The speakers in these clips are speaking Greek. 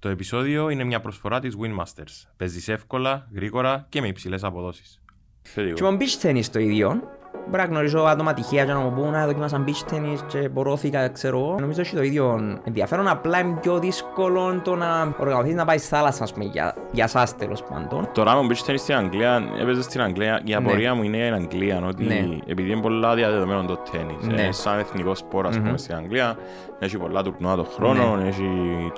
Το επεισόδιο είναι μια προσφορά της Winmasters. Παίζεις εύκολα, γρήγορα και με υψηλές αποδόσεις. Και με beach tennis το ίδιο. Μπορεί να γνωρίζω άτομα τυχαία και να μου πούν να δοκιμάσαν beach tennis και μπορώθηκα, ξέρω εγώ. Νομίζω ότι το ίδιο ενδιαφέρον, απλά είναι πιο δύσκολο το να οργανωθείς να πάεις στη θάλασσα, ας πούμε, για, για σας τέλος πάντων. Τώρα με beach tennis στην Αγγλία, έπαιζες στην Αγγλία, η απορία μου είναι η Αγγλία, ότι Ναι. επειδή είναι πολλά διαδεδομένο το τέννις, Ναι. ε, σαν εθνικό σπορ, ας πούμε, Μμμ. στην Αγγλία, έχει πολλά τουρνουά το χρόνο, έχει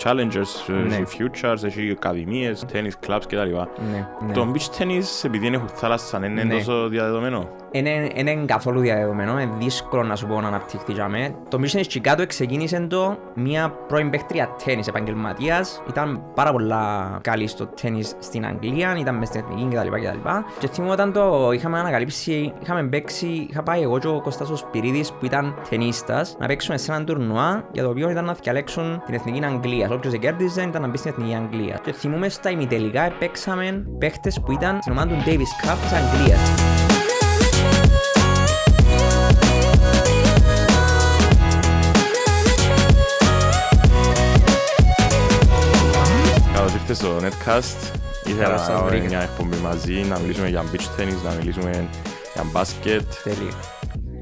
challengers, Ναι. έχει futures, έχει ακαδημίες, tennis clubs κτλ. Ναι, ναι. Το beach tennis, επειδή είναι θάλασσα, είναι Ναι. τόσο διαδεδομένο; Είναι, είναι καθόλου διαδεδομένο, είναι δύσκολο να σου πω να αναπτυχθεί για μέ. Το Mission Chicago ξεκίνησε το μια πρώην παίχτρια τέννις επαγγελματίας. Ήταν πάρα πολλά καλή στο τέννις στην Αγγλία, ήταν μες στην εθνική κτλ. κτλ. Και θυμούμαι όταν το είχαμε ανακαλύψει, είχαμε παίξει, είχα πάει εγώ και ο Κώστας ο Σπυρίδης που ήταν ταινίστας να παίξουμε σε έναν τουρνουά για το οποίο ήταν να διαλέξουν την εθνική Αγγλία. Όποιος κέρδιζε ήταν να μπει στην εθνική Αγγλία. Και θυμούμαι στα ημιτελικά παίξαμε παίχτες που ήταν στην ομάδα του Davis Cup της Αγγλίας. Καλώς ήρθες στο Netcast; Ήθελα Καλώς σας να κάνουμε βρήκα. μια εκπομπή μαζί, να μιλήσουμε για beach tennis, να μιλήσουμε για μπάσκετ. Τέλεια.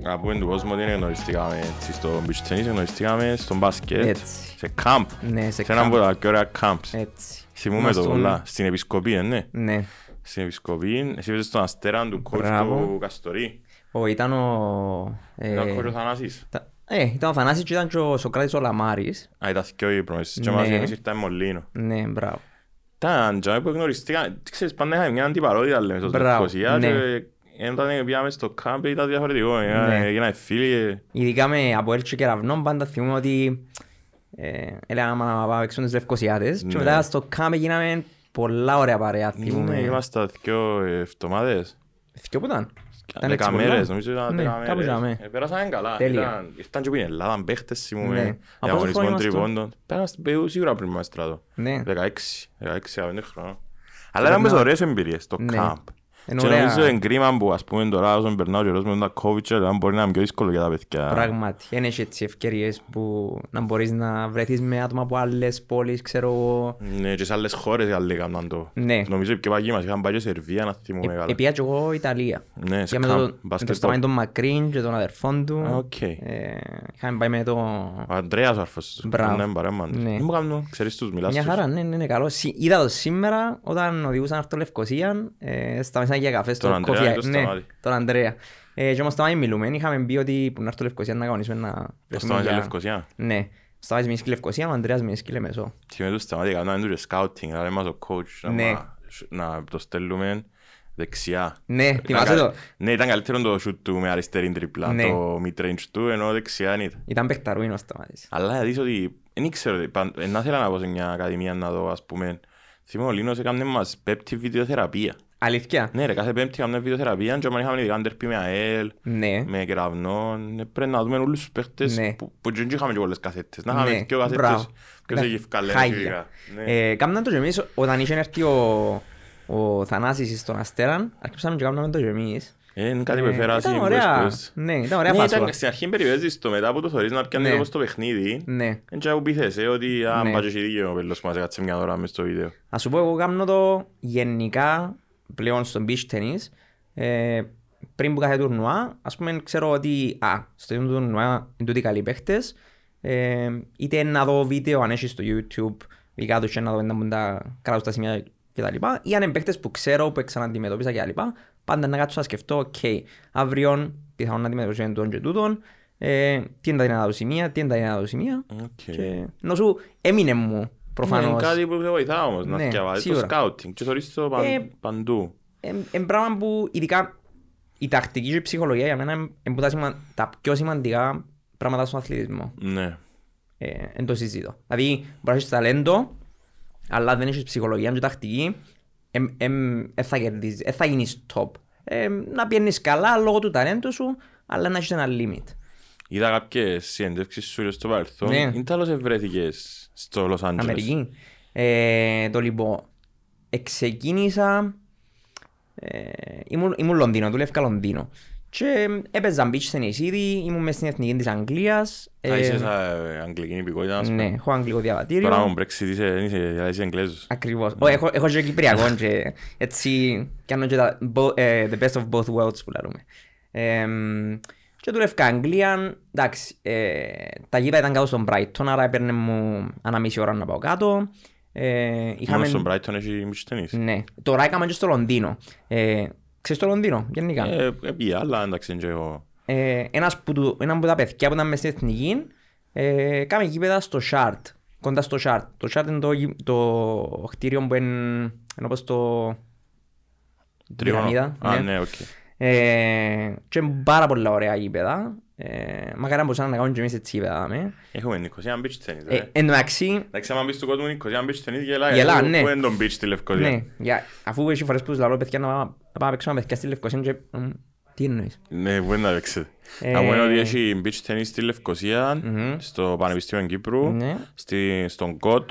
Να πούμε του κόσμου ότι γνωριστήκαμε έτσι στο beach tennis, γνωριστήκαμε στο μπάσκετ, Έτσι. σε camp, Ναι, σε σε ένα camp. από τα πιο ωραία camps. Έτσι. Θυμούμε το Ήμασταν- πολλά, στην Επισκοπή, ε, ναι. Ναι. Στην Επισκοπή, εσύ είπες στον Αστέρα του coach Μπράβο. του Καστορή. Ο, ήταν ο... ε, Ήταν ο coach ο Θανάσης. τα- Ε, ήταν ο Θανάσης και ήταν και ο Σοκράτης ο Λαμάρης. Α, ήταν δυο οι προμέσεις και Ναι. μας εμείς ήρθαμε Μολύνο. Ναι, μπράβο. Ήταν τζάμε που γνωριστήκαμε, ξέρεις, πάντα είχαμε μια αντιπαρόδια λέμε στο Μπράβο, Λευκοσία ναι. και όταν πήγαμε στο camp ήταν διαφορετικό, ε, Ναι. έγιναμε φίλοι. ε. Ειδικά με από Έλτσο και Ραβνών πάντα θυμούμε ότι ε, έλεγαμε να πάμε παίξουμε τους Λευκοσιάτες και Ναι. μετά στο κάμπ γίναμε πολλά ωραία παρέα Ναι, θυμούμε. Είμαστε δυο εβδομάδες. Δυο που ήταν; Ήταν Δέκα έτσι πολλά. μέρες, νομίζω ήταν Ναι, δέκα κάπου μέρες. τζάμε. Ε, Πέρασαν καλά. Τέλεια. Ήταν- Ήρθαν και από την Ελλάδα, παίχτες Ναι. θυμούμε, Από πόσο διαγωνισμών χρόνο ήμασταν; τριβόντων. Πέρασαν στην περίοδο σίγουρα πριν μας στρατό. Ναι. 16, 16-15 χρόνια. Αλλά ήταν πες ωραίες εμπειρίες το Ναι. Camp. Είναι Και ωραία. νομίζω είναι κρίμα που ας πούμε τώρα όσον περνάω καιρός με τα COVID και τώρα μπορεί να είναι πιο δύσκολο για τα παιδιά. Πράγματι, δεν έχει έτσι ευκαιρίες που να μπορείς να βρεθείς με άτομα από άλλες πόλεις, ξέρω εγώ. Ναι, και σε άλλες χώρες οι άλλοι έκαναν το. Ναι. Νομίζω οι πιο παγιοί μας είχαν πάει και Σερβία να θυμούμε Ε, καλά. Επία και εγώ Ιταλία. Ναι, σε Για με camp, το- με το μπάσκετ σταμάνι τον Μακρίν και τον αδερφόν του. Α, οκ. Ε, Είχαμε πάει με το... Ο Ανδρέας ο αρφός τους. Μπράβο. Ναι, παρέα μας. Ναι. Δεν μου κάνουν, ξέρεις τους, μιλάς Μια τους. χαρά, ναι, ναι, ναι, καλό. Συ- Είδα το σήμερα όταν οδηγούσαν αυτό Λευκοσία, ε, σταμίσαν για καφές στο Τον Ανδρέα Coffee- ή τον ναι, Σταμάτη; τον Ανδρέα. Ε, και όμως σταμάτη μιλούμε, είχαμε πει ότι που να έρθω Λευκοσία να αγωνίσουμε να... Το παίξουμε σταμάτησε για- Λευκοσία. Ναι, σταμάτης με σκη Λευκοσία, ο Ανδρέας με σκη Λεμεσό. Τι με τους σταμάτη έκαναν τους σκάουτινγκ, να λέμε μας ο coach να Ναι. μα- να το στέλνουμε δεξιά. Ναι, Ήταν θυμάσαι κα- το; Ναι, ήταν καλύτερο το shoot του με αριστερή τρίπλα, Ναι. το mid-range του, ενώ δεξιά δεν ήταν. Ήταν παιχταρούιν ο σταμάτης. Αλλά να δεις ότι, δεν ήξερα, ότι παν- ε, να ήθελα να πω σε μια ακαδημία να δω, ας πούμε, θυμώ ο Λίνος έκανε μας πέπτη βιντεοθεραπεία. Αλήθεια; Ναι ρε, κάθε πέμπτη έκαμε βιντεοθεραπεία και όταν είχαμε ειδικά ντερπή με ΑΕΛ, Ναι. με κεραυνών, ε, πρέπει να δούμε όλους τους παίχτες Ναι. που, που δεν είχαμε και πολλές κασέτες. Να Ναι, είχαμε και μπράβο. κασέτες, ποιος Ναι, έχει ευκαλές χάλια. ειδικά. Ναι. Ε, Κάμναν το και εμείς όταν είχε έρθει ο, ο Θανάσης στον Αστέραν, άρχισαμε και κάμναμε το και εμείς. Ε, Είναι κάτι που Ε, έφερα ήταν στην ωραία. Πες. Ναι, ήταν ωραία Ναι, φάσουλα. ήταν- Στην αρχή περιπέζεις το μετά που το θωρείς να πιάνεις Ναι. όπως το παιχνίδι. Ναι. Δεν ξέρω που πείθεσαι ότι αν Ναι. πάει και έχει δίκαιο ο πέλος που μας έκατσε μια ώρα μες στο βίντεο. Ας σου πω εγώ κάνω το γενικά πλέον στο beach tennis ε, πριν που κάθε τουρνουά ας πούμε ξέρω ότι α, στο ίδιο τουρνουά είναι τούτοι καλοί παίχτες ε, είτε να δω βίντεο αν έχεις στο YouTube ειδικά τους και να δω να μπουν τα καλά τους τα σημεία και τα λοιπά ή αν είναι παίχτες που ξέρω που ξαναντιμετώπισα και τα λοιπά πάντα να κάτσω να σκεφτώ οκ, αύριο πιθανόν να αντιμετωπίσω τον και τούτον ε, τι είναι τα δυνατά του σημεία, τι είναι τα δυνατά του σημεία Οκ. και νοσού έμεινε μου Είναι προφανώς κάτι που σε βοηθά όμως να Ναι, διαβάζεις το σίγουρα. σκάουτινγκ και θωρείς το παν- Ε, παντού. Είναι πράγμα που ειδικά η τακτική και η ψυχολογία για μένα είναι που τα, σημα- τα πιο σημαντικά πράγματα στον αθλητισμό. Ναι. Ε, εν το συζήτω. Δηλαδή μπορείς να έχεις ταλέντο, αλλά δεν έχεις ψυχολογία και τακτική, δεν θα κερδίζεις, δεν θα γίνεις top. Ε, να πιένεις καλά λόγω του ταλέντου σου, αλλά να έχεις ένα limit. Είδα κάποιες συνέντευξεις σου στο παρελθόν. Ναι. Είναι τέλος ευρέθηκες στο Λος Άντζελες. Αμερική. Ε, το λοιπόν, εξεκίνησα, ε, ήμουν, ήμουν Λονδίνο, δούλευκα Λονδίνο. Και έπαιζα beach tennis ήδη, ήμουν μες στην εθνική της Αγγλίας. Θα Ε, είσαι σαν αγγλική υπηκότητα, ας πούμε. Ναι, έχω αγγλικό διαβατήριο. Τώρα με Brexit είσαι, είσαι, είσαι Εγγλέζος. Ακριβώς. Ω, έχω, έχω και Κυπριακό και έτσι κάνω και τα, bo- ε, the best of both worlds που λέμε. Ε, και δουλεύκα Αγγλία, εντάξει, ε, τα γήπεδα ήταν κάτω στον Brighton, άρα έπαιρνε μου ανά μισή ώρα να πάω κάτω. Ε, Μόνο στον Brighton έχει beach tennis. Ναι, τώρα έκανα και στο Λονδίνο. Ε, ξέρεις το Λονδίνο, γενικά; Ε, ε, πήγα, αλλά εντάξει, είναι και εγώ. Ε, ένας που, του, ένα από τα παιδιά που ήταν μες στην εθνική ε, κάμε γήπεδα στο Shard, κοντά στο Shard. Το Shard είναι το, γη- το κτίριο που είναι, είναι όπως το Τρίγωνο. πυραμίδα. Α, ναι. ναι, οκ. Ε, και είναι πάρα πολλά ωραία γήπεδα. Ε, μακάρι να μπορούσαμε να κάνουμε και εμείς έτσι γήπεδα. με. Έχουμε Nicosia beach tennis, Ε, ρε. εν τω μεταξύ, Εντάξει, άμα μπεις του κόσμου Nicosia beach tennis, γελάει. Γελά, Πού- ναι. Πού είναι το beach στη Λευκοσία; ναι, για, αφού έχει φορές που τους λαλώ παιδιά να πάμε να πάμε να παίξουμε παιδιά στη Λευκοσία και μ, τι εννοείς; Ναι, μπορεί να παίξεις; Ε, Να πούμε ότι έχει beach tennis στη Λευκοσία, στο Πανεπιστήμιο Κύπρου, Ναι. στη- στον ΚΟΤ,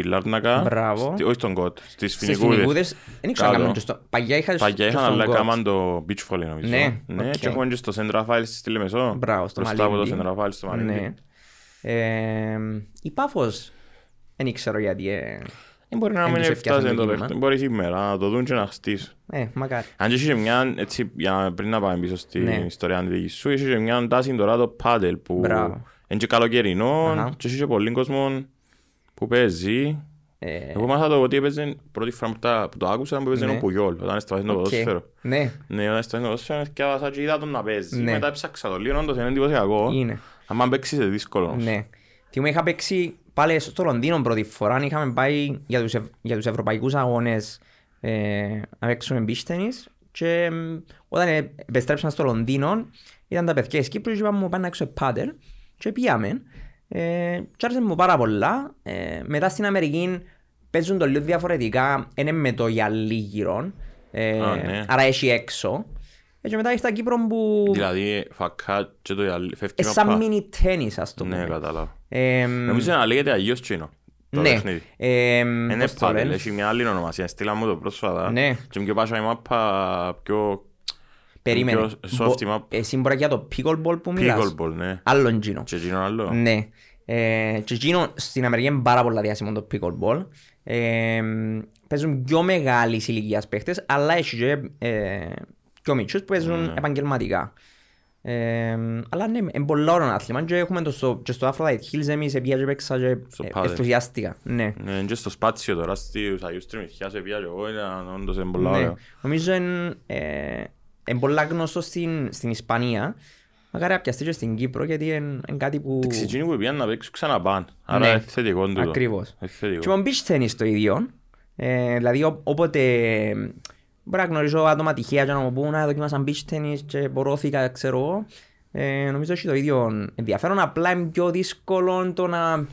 στη Λάρνακα, Μπράβο. στη- όχι στον ΚΟΤ, στις Στις Φινικούδες. Φινικούδες, δεν ήξερα να Κάτω. κάνουν και στο... Παγιά είχα Παγιά και είχαν, στον αλλά Γκότ. έκαναν το beach volley νομίζω. Ναι, ναι οκ. και έχουμε και στο Central Files στη Λεμεσό. Μπράβο, στο Μπροστά από το Μαλίντι. Central Files στο Μαλίντι. Ναι. Ε, η Πάφος, δεν ήξερα γιατί. Ε, Δεν μπορεί να Εν μην τους έφτασε έφτιασαν το το παιχνίδι. κύμα. Μπορεί σήμερα να το δουν και να χτίσουν. ε, μακάρι. Αν και είχε μια, έτσι, για να- πριν να πάμε πίσω στην Ναι. ιστορία αν τη δική σου, είχε και μια τάση τώρα το πάντελ που Μπράβο. είναι και καλοκαιρινό Αχα. και είχε και πολύ κόσμο που παίζει. Ε, Εγώ μάθα το ότι έπαιζε, πρώτη φορά που, τα, που το άκουσα που έπαιζε Ναι. ο Πουγιόλ, όταν έσταβε το οκ. ποδόσφαιρο. Ναι, Ναι, όταν έσταβε το ποδόσφαιρο και και είδα τον να παίζει. Ναι. Μετά έψαξα το λίγο, όντως είναι εντυπωσιακό. είναι. Αν παίξεις είναι δύσκολος. όμως. Ναι. Τι μου είχα παίξει πάλι στο Λονδίνο πρώτη φορά. Είχαμε πάει για τους, ευ- για τους ευρωπαϊκούς αγώνες ε, να παίξουμε beach tennis και μ, όταν ε, επιστρέψαμε στο Λονδίνο ήταν τα παιδιά της Κύπρου και είπαμε μου πάνε να έξω πάντερ και πήγαμε ε, και άρεσε μου πάρα πολλά. Ε, μετά στην Αμερική παίζουν το λίγο διαφορετικά, είναι με το γυαλί γύρω, ε, Α, ναι. άρα έχει έξω. Ε, και μετά ήρθα Κύπρο που Δηλαδή, φακά και το γυαλί, φεύγει ε, με σαν πά. μίνι τένις ας το Ναι, πούμε. κατάλαβα. Ε, Νομίζω να λέγεται Αγίος Τσίνο. Το ναι. παιχνίδι. Ε, Είναι πώς το πάντελ, λένε. έχει μια άλλη ονομασία. Στείλα μου το πρόσφατα. Ναι. Και μου και πάσα η μάπα πιο Περίμενε. πιο soft η Μπο- map. Εσύ μπορεί για το pickleball που μιλάς. pickleball, ναι. Άλλον τζίνο. Και εκείνο άλλο. Ναι. Ε, και εκείνο στην Αμερική είναι πάρα πολλά διάσημο το pickleball. Ε, παίζουν πιο μεγάλης ηλικίας παίχτες, αλλά έχει και ε, πιο μικρούς που παίζουν Ναι. επαγγελματικά. Ε, αλλά ναι, είναι πολύ ωραίο άθλημα και έχουμε το στο, και στο Aphrodite Hills εμείς επία και παίξα και Στο ε, πάδελ. ενθουσιάστηκα. Ναι. Ναι, και στο σπάτσιο τώρα στους Αγίους Τριμηθιάς σε πια και εγώ ήταν όντως είναι πολλά Ναι. ωραίο. Νομίζω είναι ε, είναι πολλά γνωστό στην, στην Ισπανία. Μακάρι να πιαστεί και στην Κύπρο γιατί είναι, είναι κάτι που... Εντάξει, εκείνοι που πήγαν να παίξουν ξαναπάν. Άρα Ναι. είναι θετικό τούτο. Ακριβώς. Είναι Και θετικό. με beach tennis το ίδιο. Ε, δηλαδή ό, όποτε ε, μπορεί να γνωρίζω άτομα τυχαία και να μου πούν να δοκίμασαν beach tennis και μπορώθηκα ξέρω εγώ. Ε, νομίζω έχει το ίδιο ενδιαφέρον. Απλά είναι πιο δύσκολο το να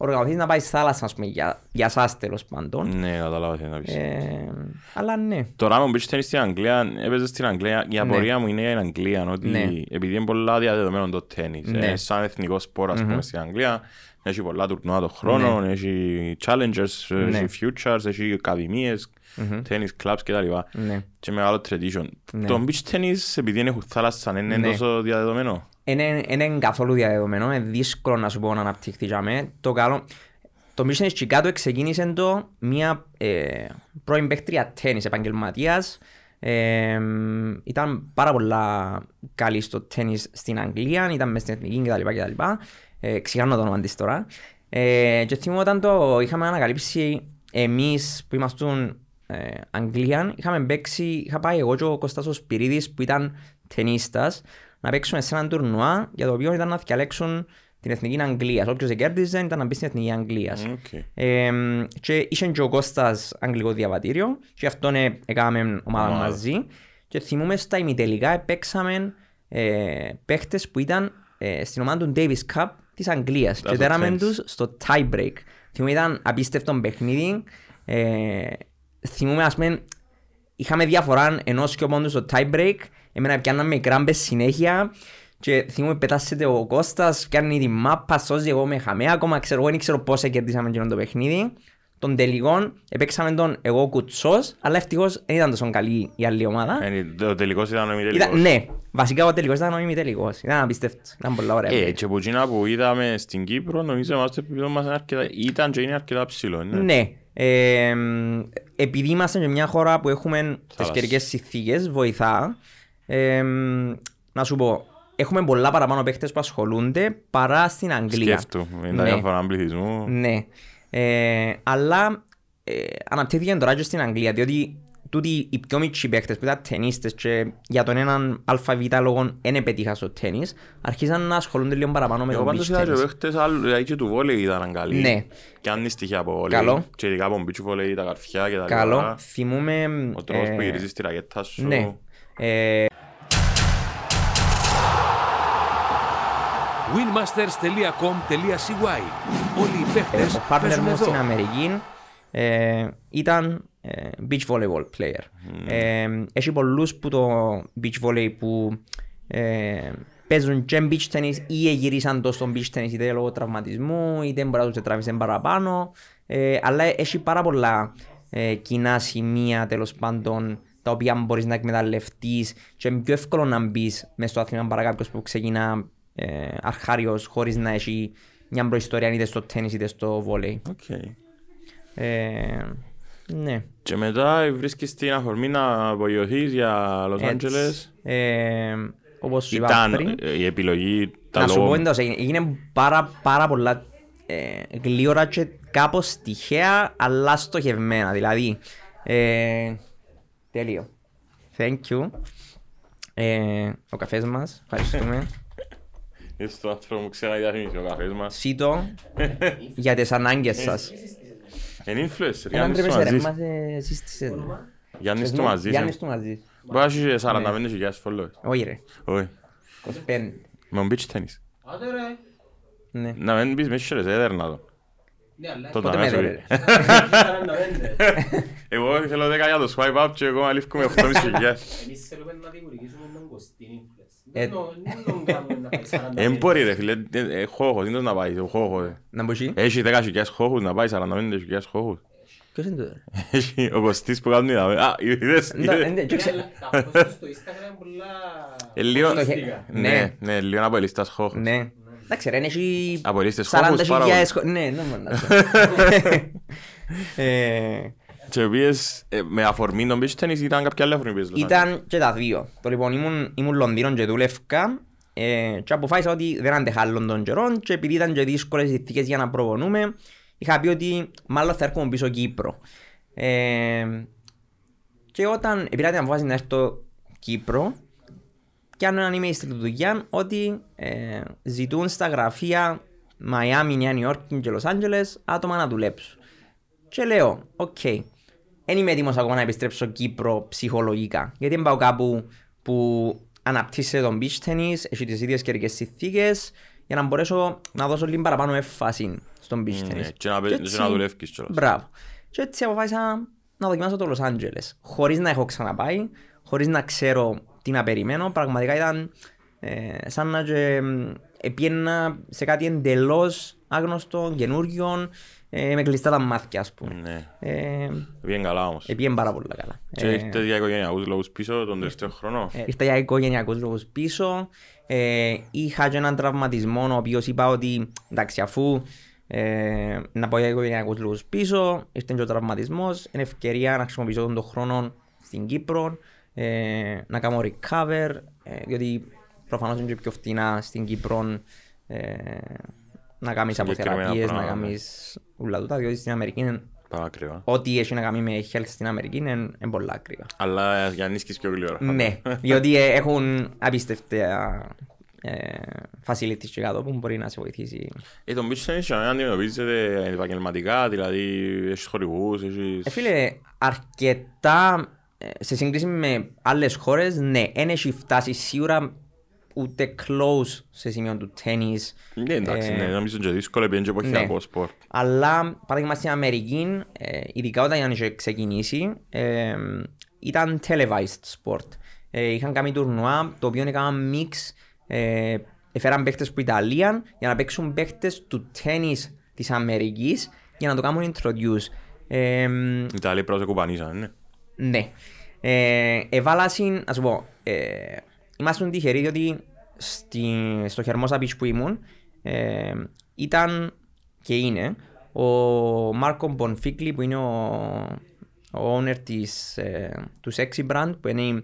οργανωθείς να πάεις στη θάλασσα ας πούμε, για, για σας τέλος πάντων. Ναι, κατάλαβα τι να πεις. Ε, αλλά ναι. Τώρα μου μπήκε στην Αγγλία, έπαιζες στην Αγγλία. Η απορία μου είναι για την Αγγλία, ότι Ναι. επειδή είναι πολλά διαδεδομένο το τέννις, Ναι. ε, σαν εθνικό σπορ, ας πούμε, στην Αγγλία, έχει πολλά τουρνουά το χρόνο, έχει challengers, Ναι. έχει futures, έχει ακαδημίες, tennis clubs κτλ. ναι. Και μεγάλο tradition. Ναι. Το beach tennis, επειδή έχουν θάλασσα, είναι Ναι. τόσο διαδεδομένο; Είναι, είναι καθόλου διαδεδομένο, είναι δύσκολο να σου πω να αναπτυχθεί για μέ. Το καλό, το Mission Chicago ξεκίνησε το μια ε, πρώην παίκτρια τέννις επαγγελματίας. Ε, ήταν πάρα πολλά καλή στο τέννις στην Αγγλία, ήταν μες στην εθνική κτλ. κτλ. Ε, ξεχάνω το όνομα της τώρα. Ε, και θυμώ όταν το είχαμε ανακαλύψει εμείς που ήμασταν ε, Αγγλία, είχαμε παίξει, είχα πάει εγώ και ο Κώστας ο Σπυρίδης που ήταν ταινίστας να παίξουμε σε έναν τουρνουά για το οποίο ήταν να διαλέξουν την εθνική Αγγλίας. Όποιος κέρδιζε ήταν να μπει στην εθνική Αγγλίας. Οκ. Ε, και είχε και ο Κώστας αγγλικό διαβατήριο και αυτόν ε, έκαναμε ομάδα Ομάδα. μαζί και θυμούμε στα ημιτελικά παίξαμε ε, παίχτες που ήταν ε, στην ομάδα του Davis Cup της Αγγλίας και στο τέραμε tennis. τους στο tie break. Θυμούμε ήταν απίστευτο παιχνίδι. Ε, θυμούμε ας πούμε είχαμε διαφορά ενός και πόντους στο tie break. Εμένα πιάνναμε κράμπες συνέχεια και θυμούμε πετάσσεται ο Κώστας, πιάνει τη μάπα, σώζει εγώ με χαμέ ακόμα, ξέρω εγώ, δεν ξέρω πώς κερδίσαμε εκείνο το παιχνίδι. τον τελικό έπαιξαμε τον εγώ κουτσός, αλλά ευτυχώς δεν ήταν τόσο καλή η άλλη ομάδα. Ε, Ο τελικός ήταν ο μη Ήταν, τελικός. ναι, βασικά ο τελικός ήταν ο ημιτελικός. Ήταν απίστευτος, ήταν πολλά ωραία. Ε, και από εκείνα που είδαμε στην Κύπρο, νομίζω είμαστε επίπεδο μας είναι αρκετά, ήταν και είναι αρκετά ψηλό. Ναι. Ναι. Ε, μ, επειδή είμαστε σε μια χώρα που έχουμε τις Θάλασσα. καιρικές συνθήκες, βοηθά. Ε, μ, να σου πω, έχουμε πολλά παραπάνω παίχτες που ασχολούνται παρά στην Αγγλία. Σκέφτου, με τα Ναι. διάφορα πληθυσμού. Ναι. Ε, αλλά ε, αναπτύχθηκε τώρα και στην Αγγλία, διότι τούτοι οι πιο μικροί παίχτες που ήταν ταινίστες και για τον έναν ΑΒ λόγο δεν πετύχα στο τένις, αρχίσαν να ασχολούνται λίγο παραπάνω με Εγώ το πάντως beach είδα και tennis. παίχτες άλλου, δηλαδή και του βόλεϊ ήταν καλοί. Ναι. Και αν είναι στοιχεία από βόλεϊ. Καλό. Και ειδικά από beach βόλεϊ, τα καρφιά και τα Καλό. λοιπά. Θυμούμε... Ο τρόπος που ε, γυρίζεις τη ρακέτα σου. Ναι. Ε, winmasters.com.cy Όλοι οι παίχτες ο partner παίζουν μου εδώ. στην Αμερική ε, ήταν ε, beach volleyball player. Ε, έχει πολλούς που το beach volley που ε, παίζουν και beach tennis ή γυρίσαν το στο beach tennis είτε λόγω τραυματισμού είτε μπορεί να τους τράβησε παραπάνω. Ε, αλλά έχει πάρα πολλά ε, κοινά σημεία τέλος πάντων τα οποία μπορείς να εκμεταλλευτείς και είναι πιο εύκολο να μπεις μες στο άθλημα παρά κάποιος που ξεκινά ε, αρχάριος χωρίς να έχει μια προϊστορία είτε στο τέννις είτε στο βόλεϊ. Οκ. Ε, ναι. Και μετά βρίσκεις την αφορμή να απογειωθείς για Los Έτσι. Angeles. Ε, όπως σου είπα Ήταν πριν, ε, η επιλογή τα να σου πω λόγω... εντός, έγινε, έγινε πάρα, πάρα πολλά ε, γλύωρα και κάπως τυχαία αλλά στοχευμένα. Δηλαδή, ε, τέλειο. Thank you. Ε, ο καφές μας, ευχαριστούμε. Είσαι το άνθρωπο που ξέρει να διαφημίσει ο καφές μας. Σίτο για τις ανάγκες σας. Είναι influencer, Έναν Γιάννης πρέπει το σε ρε, μαζί. μας ε, εσείς τις ε, Γιάννης το μαζί. Γιάννης του μαζί. Μπορεί να έχει 45.000 followers. Όχι ρε, Όχι. 25. Με τον beach tennis. Άντε ρε. Ναι. Να μην πεις με σέρες, έδερνα το. Ναι, αλλά Το Πότε τα με μέσο. έδερε, ρε. 45. Εγώ θέλω 10 για το swipe up και εγώ αλήφκομαι 8.500. Εμείς θέλουμε να δημιουργήσουμε έναν κοστίν influence. Ε, Δεν το- δεν τον κάνουμε να πάει 45. Δεν μπορεί ρε φίλε, ε, χώχος, είναι το να πάει, ο χώχος. ε. Να πω εσύ; Έχει 10.000 χώχους, να πάει 45.000 χώχους. Ποιος είναι το ρε; Έχει ο Κωστής που κάνει είδαμε. Α, είδες, Εντά- είδες. εντά- και Ναι, ξε- αλλά τα post στο Instagram πολλά... Ε, λίγο- Το χε- Στήκα. Ναι, Ναι. ναι, λίγο από λίστας χώχους. Ναι. Εντάξει ρε, έχει Από λίστες χώχους πάρα 40.000 πολύ. χω- Ναι, ναι, μόνο αυτό. Ε, Και οποίες ε, με αφορμή τον beach tennis ήταν κάποια άλλη αφορμή που παίζεις, Los Angeles. Ήταν και τα δύο. Το λοιπόν ήμουν, ήμουν Λονδίνο και δούλευκα ε, και αποφάσισα ότι δεν αντέχα άλλον των καιρών και επειδή ήταν και δύσκολες οι συνθήκες για να προπονούμε είχα πει ότι μάλλον θα έρχομαι πίσω Κύπρο. Ε, και όταν πήρα την αποφάση να έρθω Κύπρο κάνω έναν email στη δουλειά ότι ε, ζητούν στα γραφεία Μαϊάμι, Νέα Υόρκη και Λος Άντζελες άτομα να δουλέψουν. Και λέω, οκ, δεν είμαι έτοιμος ακόμα να επιστρέψω Κύπρο ψυχολογικά. Γιατί δεν πάω κάπου που αναπτύσσεται τον beach tennis, έχει τις ίδιες καιρικές συνθήκες, για να μπορέσω να δώσω λίγο παραπάνω έμφαση στον beach tennis. Ναι, και να παι- Και και έτσι- να δουλεύεις κιόλας. Μπράβο. Και έτσι αποφάσισα να δοκιμάσω το Los Angeles. Χωρίς να έχω ξαναπάει, χωρίς να ξέρω τι να περιμένω. Πραγματικά ήταν ε, σαν να και, μ, επίαινα σε κάτι εντελώς άγνωστο, καινούριο, ε, με κλειστά τα μάτια ας πούμε. Ναι, Ε, πήγαινε καλά όμως. επίεν πάρα πολύ καλά. Και Ε, ήρθες για οικογενειακούς λόγους πίσω τον τελευταίο χρόνο. ε, Ήρθα για οικογενειακούς λόγους πίσω. Ε, είχα και έναν τραυματισμό ο οποίος είπα ότι εντάξει αφού ε, να πάω για οικογενειακούς λόγους πίσω ήρθε και ο τραυματισμός είναι ευκαιρία να χρησιμοποιήσω τον, τον χρόνο στην Κύπρο ε, να κάνω recover ε, διότι προφανώς είναι και πιο φτηνά στην Κύπρο ε, να κάνεις Συγκεκριμένα αποθεραπείες, να πράγματα. κάνεις ούλα τούτα διότι στην Αμερική είναι- Πάρα ακριβά. ό,τι έχει να κάνει με health στην Αμερική είναι, είναι πολλά ακριβά. Αλλά για να νίσκεις πιο γλυόρα. Ναι, διότι ε, έχουν απίστευτα ε, facilities και κάτω που μπορεί να σε βοηθήσει. Ε, το beach tennis για να αντιμετωπίζεται επαγγελματικά, δηλαδή έχεις χορηγούς, έχεις... Ε, φίλε, αρκετά ε, σε σύγκριση με άλλες χώρες, ναι, δεν έχει φτάσει σίγουρα ούτε close σε σημείο του τέννις. Ναι, εντάξει, Ε, ναι, νομίζω και δύσκολο επειδή είναι και ναι. εποχιακό σπορ. Αλλά, παράδειγμα στην Αμερική, ε, ειδικά όταν είχε ξεκινήσει, ε, ήταν televised sport. Ε, είχαν κάνει τουρνουά, το οποίο έκαναν mix, ε, έφεραν παίχτες από Ιταλία για να παίξουν παίχτες του τέννις της Αμερικής για να το κάνουν introduce. Ε, Οι Ιταλοί πρώτα κουπανίσαν, ναι. Ναι. Ε, έβαλα συν, να σου πω, ε, ήμασταν τυχεροί διότι στη, στο Χερμόσα Beach που ήμουν ε, ήταν και είναι ο Μάρκο Μπονφίκλι που είναι ο, ο owner της, ε, του Sexy Brand που είναι